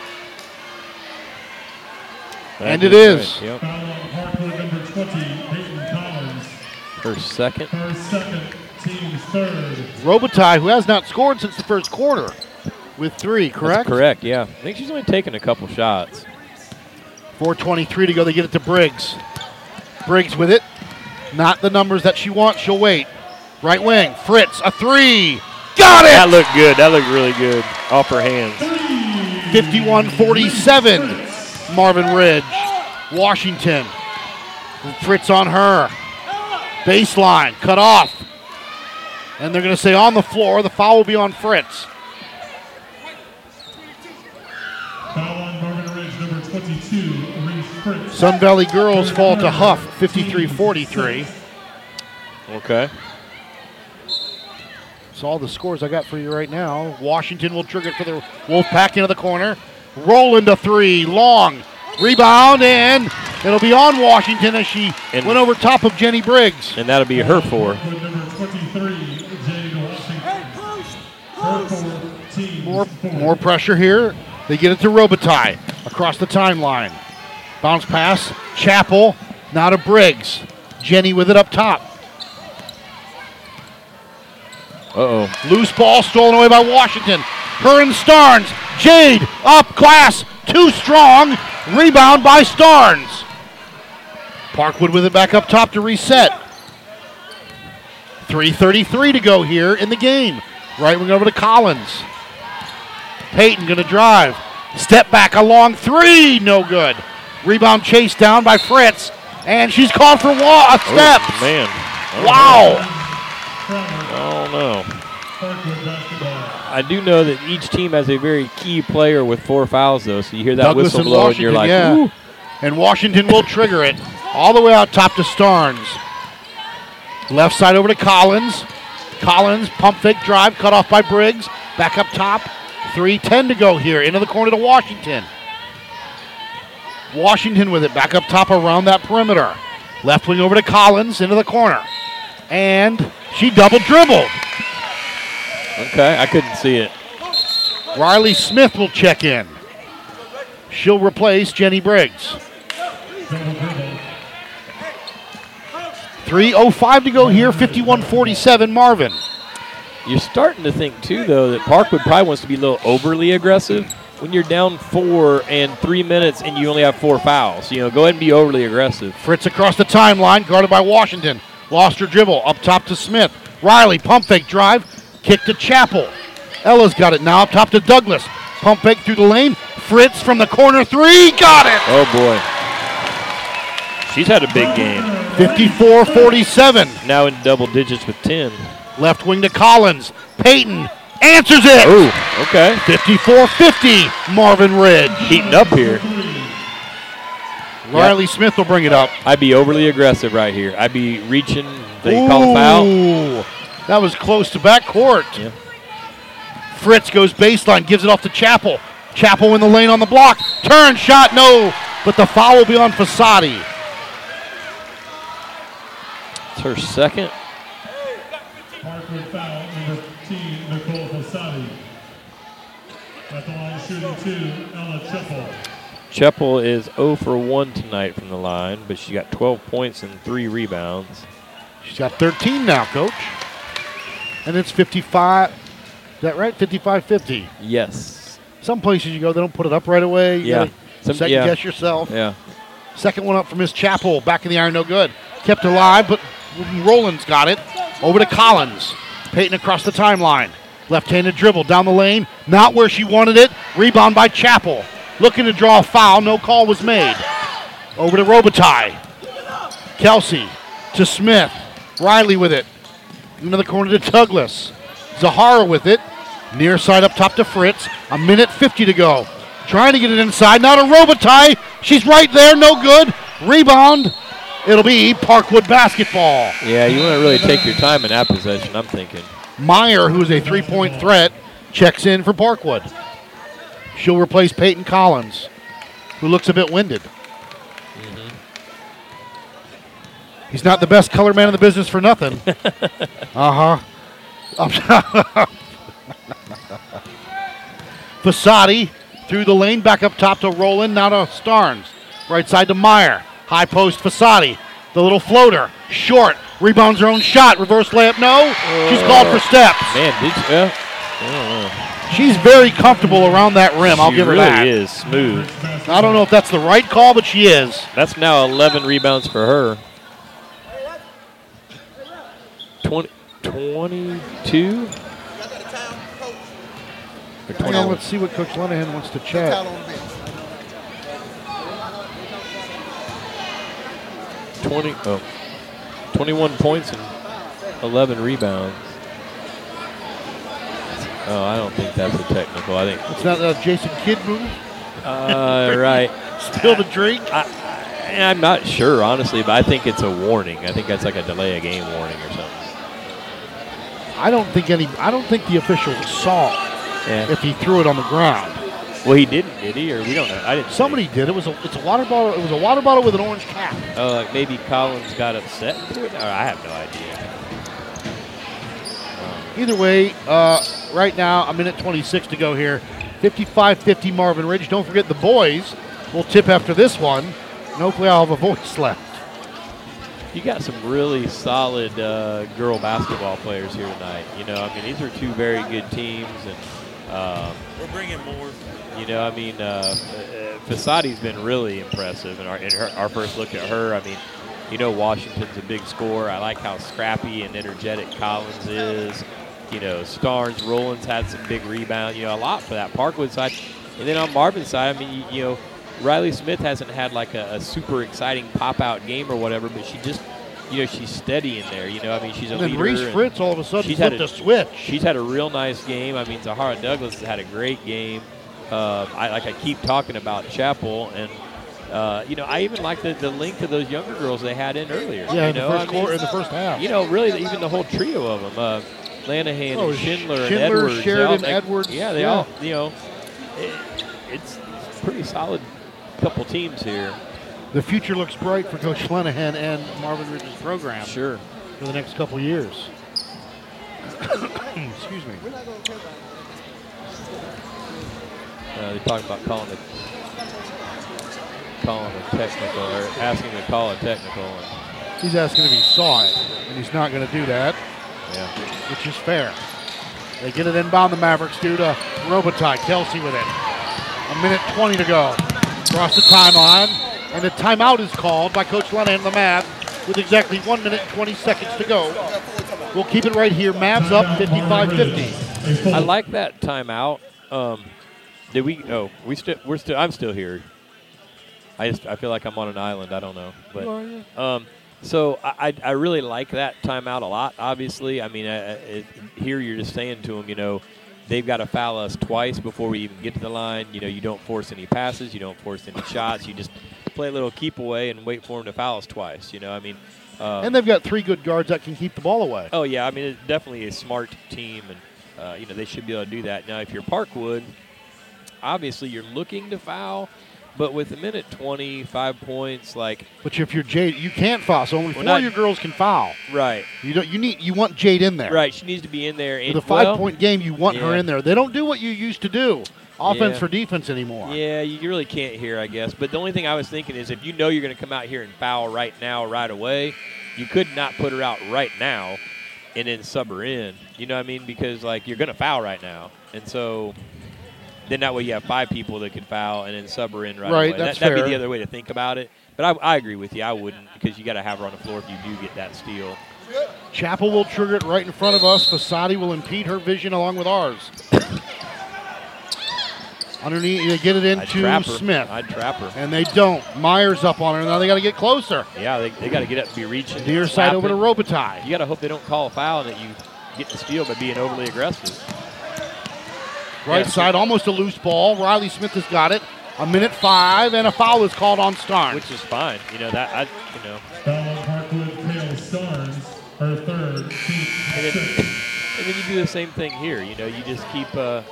That and it is is. right, Yep. Foul on Parkwood number 20, Peyton Collins. Her second. Her second, team's third. Robitaille, who has not scored since the first quarter, with three, correct? That's correct. Yeah. I think she's only taken a couple shots. 4.23 to go. They get it to Briggs. Briggs with it. Not the numbers that she wants. She'll wait. Right wing. Fritz, a three. Got it! That looked good. That looked really good off her hands. 51 47. Marvin Ridge. Washington. Fritz on her. Baseline. Cut off. And they're going to say on the floor. The foul will be on Fritz. Foul on Marvin Ridge number 22, Reese Fritz. Sun Valley girls fall to Huff 53 43. Okay. So all the scores I got for you right now. Washington will trigger it for the Wolfpack into the corner. Roll into three. Long. Rebound and it'll be on Washington as she And- went over top of Jenny Briggs. And that'll be her four. 23, Jade Washington. Her More four. more pressure here. They get it to Robitaille across the timeline. Bounce pass. Chappell. Now to Briggs. Jenny with it up top. Uh oh. Loose ball stolen away by Washington. Her and Starnes. Jade up class. Too strong. Rebound by Starnes. Parkwood with it back up top to reset. 3.33 to go here in the game. Right wing over to Collins. Peyton going to drive. Step back, a long three. No good. Rebound chased down by Fritz. And she's called for wa- a oh, step. Oh, man. Wow. Oh no. I do know that each team has a very key player with four fouls, though. So you hear that Douglas whistle and blow, and you're like, yeah. "Ooh." And Washington will trigger it all the way out top to Starnes. Left side over to Collins. Collins, pump fake drive, cut off by Briggs. Back up top. 3.10 to go here. Into the corner to Washington. Washington with it back up top around that perimeter. Left wing over to Collins into the corner. And she double dribbled. Okay, I couldn't see it. Riley Smith will check in. She'll replace Jenny Briggs. 3.05 to go here, 51 47 Marvin. You're starting to think too, though, that Parkwood probably wants to be a little overly aggressive when you're down four and three minutes and you only have four fouls. You know, go ahead and be overly aggressive. Fritz across the timeline, guarded by Washington. Lost her dribble, up top to Smith. Riley, pump fake drive, kick to Chappell. Ella's got it now, up top to Douglas. Pump fake through the lane. Fritz from the corner three, got it! Oh boy, she's had a big game. 54 47. Now in double digits with ten. Left wing to Collins. Peyton answers it! Ooh, okay, 54 50, Marvin Ridge. heating up here. Riley Smith will bring it up. I'd be overly aggressive right here. I'd be reaching. They call a foul. That was close to backcourt. Yeah. Fritz goes baseline, gives it off to Chappell. Chappell in the lane on the block. Turn shot, no. But the foul will be on Fasadi. It's her second. Parkwood foul, number 15, Nicole Fasadi. At the line shooting two, Ella Chappell. Chappell is 0 for 1 tonight from the line, but she got 12 points and three rebounds. She's got 13 now, coach. And it's 55. Is that right? 55 50. Yes. Some places you go, they don't put it up right away. You Yeah. Some- second yeah. guess yourself. Yeah. Second one up for Miss Chappell. Back in the iron, no good. Kept alive, but Rowland's got it. Over to Collins. Peyton across the timeline. Left-handed dribble down the lane. Not where she wanted it. Rebound by Chappell. Looking to draw a foul. No call was made. Over to Robitaille. Kelsey to Smith. Riley with it. Into the corner to Douglas. Zahara with it. Near side up top to Fritz. A minute 50 to go. Trying to get it inside. Now to Robitaille. She's right there. No good. Rebound. It'll be Parkwood basketball. Yeah, you want to really take your time in that possession. I'm thinking. Meyer, who is a three point threat, checks in for Parkwood. She'll replace Peyton Collins, who looks a bit winded. He's not the best color man in the business for nothing. uh huh. Fasadi through the lane, back up top to Rowland, now to Starnes. Right side to Meyer. High post Fasadi. The little floater. Short. Rebounds her own shot. Reverse layup. No. She's called for steps. Man, did you? Uh, I don't know. She's very comfortable around that rim. I'll she give her that. really is smooth. I don't know if that's the right call, but she is. That's now 11 rebounds for her. 20, 22? Hang on, let's see what Coach Lenahan wants to check. 20, oh, 21 points and 11 rebounds. Oh, I don't think that's a technical. I think. It's not a Jason Kidd move. Uh, right. Spill the drink. I, I'm not sure, honestly, but I think it's a warning. I think that's like a delay a game warning or something. I don't think any. I don't think the officials saw Yeah. if he threw it on the ground. Well, he didn't, did he? Or we don't know. I didn't. Somebody did. It was a. It's a water bottle. It was a water bottle with an orange cap. Oh, like maybe Collins got upset. and threw it? Or I have no idea. Either way, uh, right now, a minute 26 to go here. 55-50 Marvin Ridge. Don't forget the boys will tip after this one. And hopefully I'll have a voice left. You got some really solid uh, girl basketball players here tonight. You know, I mean, these are two very good teams, and um, We're bringing more. you know, I mean, uh, uh, Fasadi's been really impressive in our in her, our first look at her. I mean, you know, Washington's a big scorer. I like how scrappy and energetic Collins is. You know, Starnes, Rollins had some big rebound. You know, a lot for that Parkwood side, and then on Marvin's side, I mean, you, you know, Riley Smith hasn't had like a, a super exciting pop out game or whatever, but she just, you know, she's steady in there. You know, I mean, she's a And then leader. Reese Fritz all of a sudden she's had a a- switch. She's had a real nice game. I mean, Zahara Douglas has had a great game. Uh, I like I keep talking about Chappell, and uh, you know, I even like the, the length of those younger girls they had in earlier. Yeah, you in the know, first I mean, quarter, in the first half. You know, really, even the whole trio of them, uh, Lenahan Oh, and Sh- Schindler, and Schindler, Edwards. they Sheridan, all, they- Edwards, Yeah, they yeah. all, you know, it, it's, it's a pretty solid couple teams here. The future looks bright for Coach Lenahan and Marvin Ridge's program Sure. for the next couple years. Excuse me. Uh, they talk about calling it calling a technical or asking to call a technical. He's asking if he saw it, and he's not going to do that, yeah. which is fair. They get it inbound. The Mavericks do to Robitaille. Kelsey with it. A minute 20 to go. Across the timeline. And the timeout is called by Coach Lenahan and the Mavs with exactly 1 minute and 20 seconds to go. We'll keep it right here. Mavs up 55 50. I like that timeout. Um, did we? Oh, we still. We're still. I'm still here. I just. I feel like I'm on an island. I don't know. But um, so I, I I really like that timeout a lot. Obviously, I mean, uh, it, here you're just saying to them, you know, they've got to foul us twice before we even get to the line. You know, you don't force any passes, you don't force any shots. You just play a little keep away and wait for them to foul us twice. You know, I mean. Um, And they've got three good guards that can keep the ball away. Oh yeah, I mean it's definitely a smart team, and uh, you know they should be able to do that. Now, if you're Parkwood, obviously you're looking to foul, but with a minute twenty, five points, like But if you're Jade, you can't foul. So only four not- of your girls can foul. right, You don't. You need. You want Jade in there. right, she needs to be in there. And With a five well, point game, you want her in there. They don't do what you used to do, offense Yeah. for defense anymore. Yeah, you really can't hear, I guess. But the only thing I was thinking is if you know you're going to come out here and foul right now, right away, you could not put her out right now and then sub her in. You know what I mean? Because like you're going to foul right now, and so then that way you have five people that could foul and then sub her in right, Right, away. that's that, That'd be the other way to think about it. But I, I agree with you. I wouldn't because you got to have her on the floor if you do get that steal. Chappell will trigger it right in front of us. Fasadi will impede her vision along with ours. Underneath, they get it into. Smith. I'd trap her. And they don't. Myers up on her. Now they got to get closer. Yeah, they, they got to get up and be reaching. Near side over to slapping. Robitaille. You got to hope they don't call a foul and that you get the steal by being overly aggressive. Right Yeah. side, almost a loose ball. Riley Smith has got it. A minute five, and a foul is called on Starnes. Which is fine. You know that I you know. Foul on Parkwood Kale Starnes, her third, team And then, and then you do the same thing here. You know, you just keep. Uh,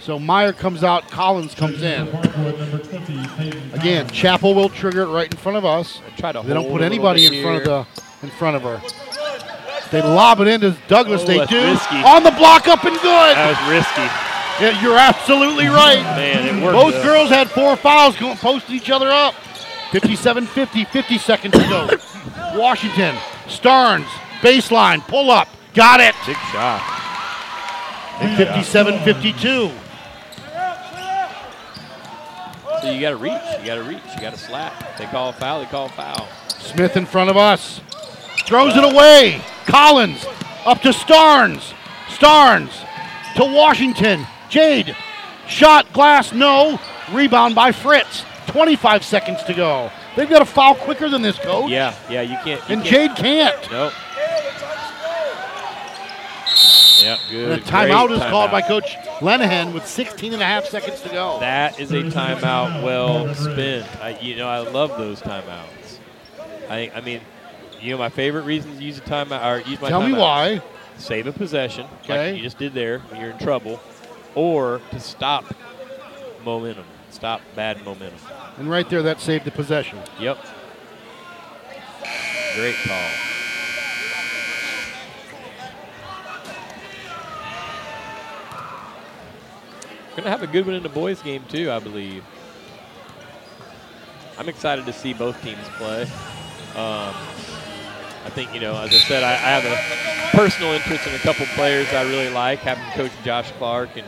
So Meyer comes out, Collins comes in. Parkwood, number 20, Peyton Again, Chappell will trigger it right in front of us. try to They don't put anybody in front of the in front of her. They lob it into Douglas. Oh, they do risky. on the block, up and good. That was risky. Yeah, you're absolutely right. Man, it worked. Both though. girls had four fouls, going posted each other up. 57-50, 50 seconds to go. Washington, Starnes, baseline, pull up, got it. Big shot. And 57-52. So you got to reach. You got to reach. You got to slap. They call a foul. They call a foul. Smith in front of us. Throws it away. Collins up to Starnes. Starnes to Washington. Jade. Shot, glass, no. Rebound by Fritz. 25 seconds to go. They've got to foul quicker than this, coach. Yeah, yeah. You can't. You And can't. Jade can't. Nope. Yep, good. And a timeout Great is called timeout. by Coach Lenahan with 16 and a half seconds to go. That is a timeout well spent. I, you know, I love those timeouts. I, I mean, you know, my favorite reason to use a timeout or use my Tell me why. Save a possession, Okay. like you just did there when you're in trouble, or to stop momentum, stop bad momentum. And right there, that saved the possession. Yep. Great call. Gonna have a good one in the boys' game too, I believe. I'm excited to see both teams play. Um, I think you know, as I said, I, I have a personal interest in a couple players I really like. Having Coach Josh Clark and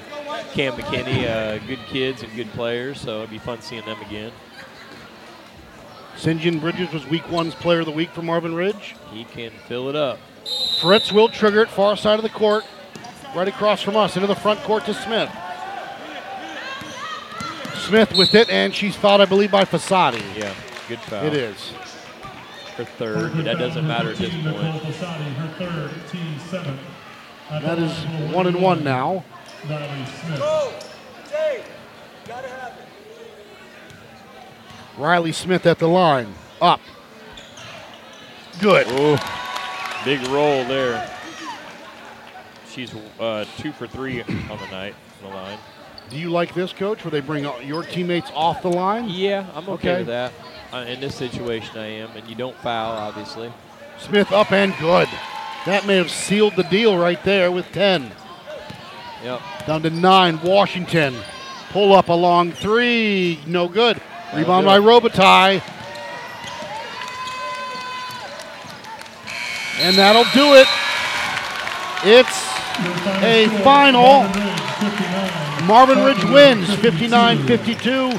Cam McKinney, uh, good kids and good players, so it'd be fun seeing them again. St. John Bridges was week one's player of the week for Marvin Ridge. He can fill it up. Fritz will trigger it far side of the court, right across from us, into the front court to Smith. Smith with it, and she's fouled, I believe, by Fasadi. Yeah, good foul. It is. Her third, but that doesn't matter at this point. Fasadi, her third, team seventh. At That is one and one now. Riley Smith. Riley Smith at the line. Up. Good. Oh, big roll there. She's uh, two for three on the night on the line. Do you like this, coach, where they bring your teammates off the line? Yeah, I'm okay, Okay. with that. Uh, in this situation, I am, and you don't foul, obviously. Smith up and good. That may have sealed the deal right there with 10. Yep. Down to nine. Washington. Pull up a long three. No good. Rebound by it. Robitaille. And that'll do it. It's a final. Marvin Ridge wins 59 52.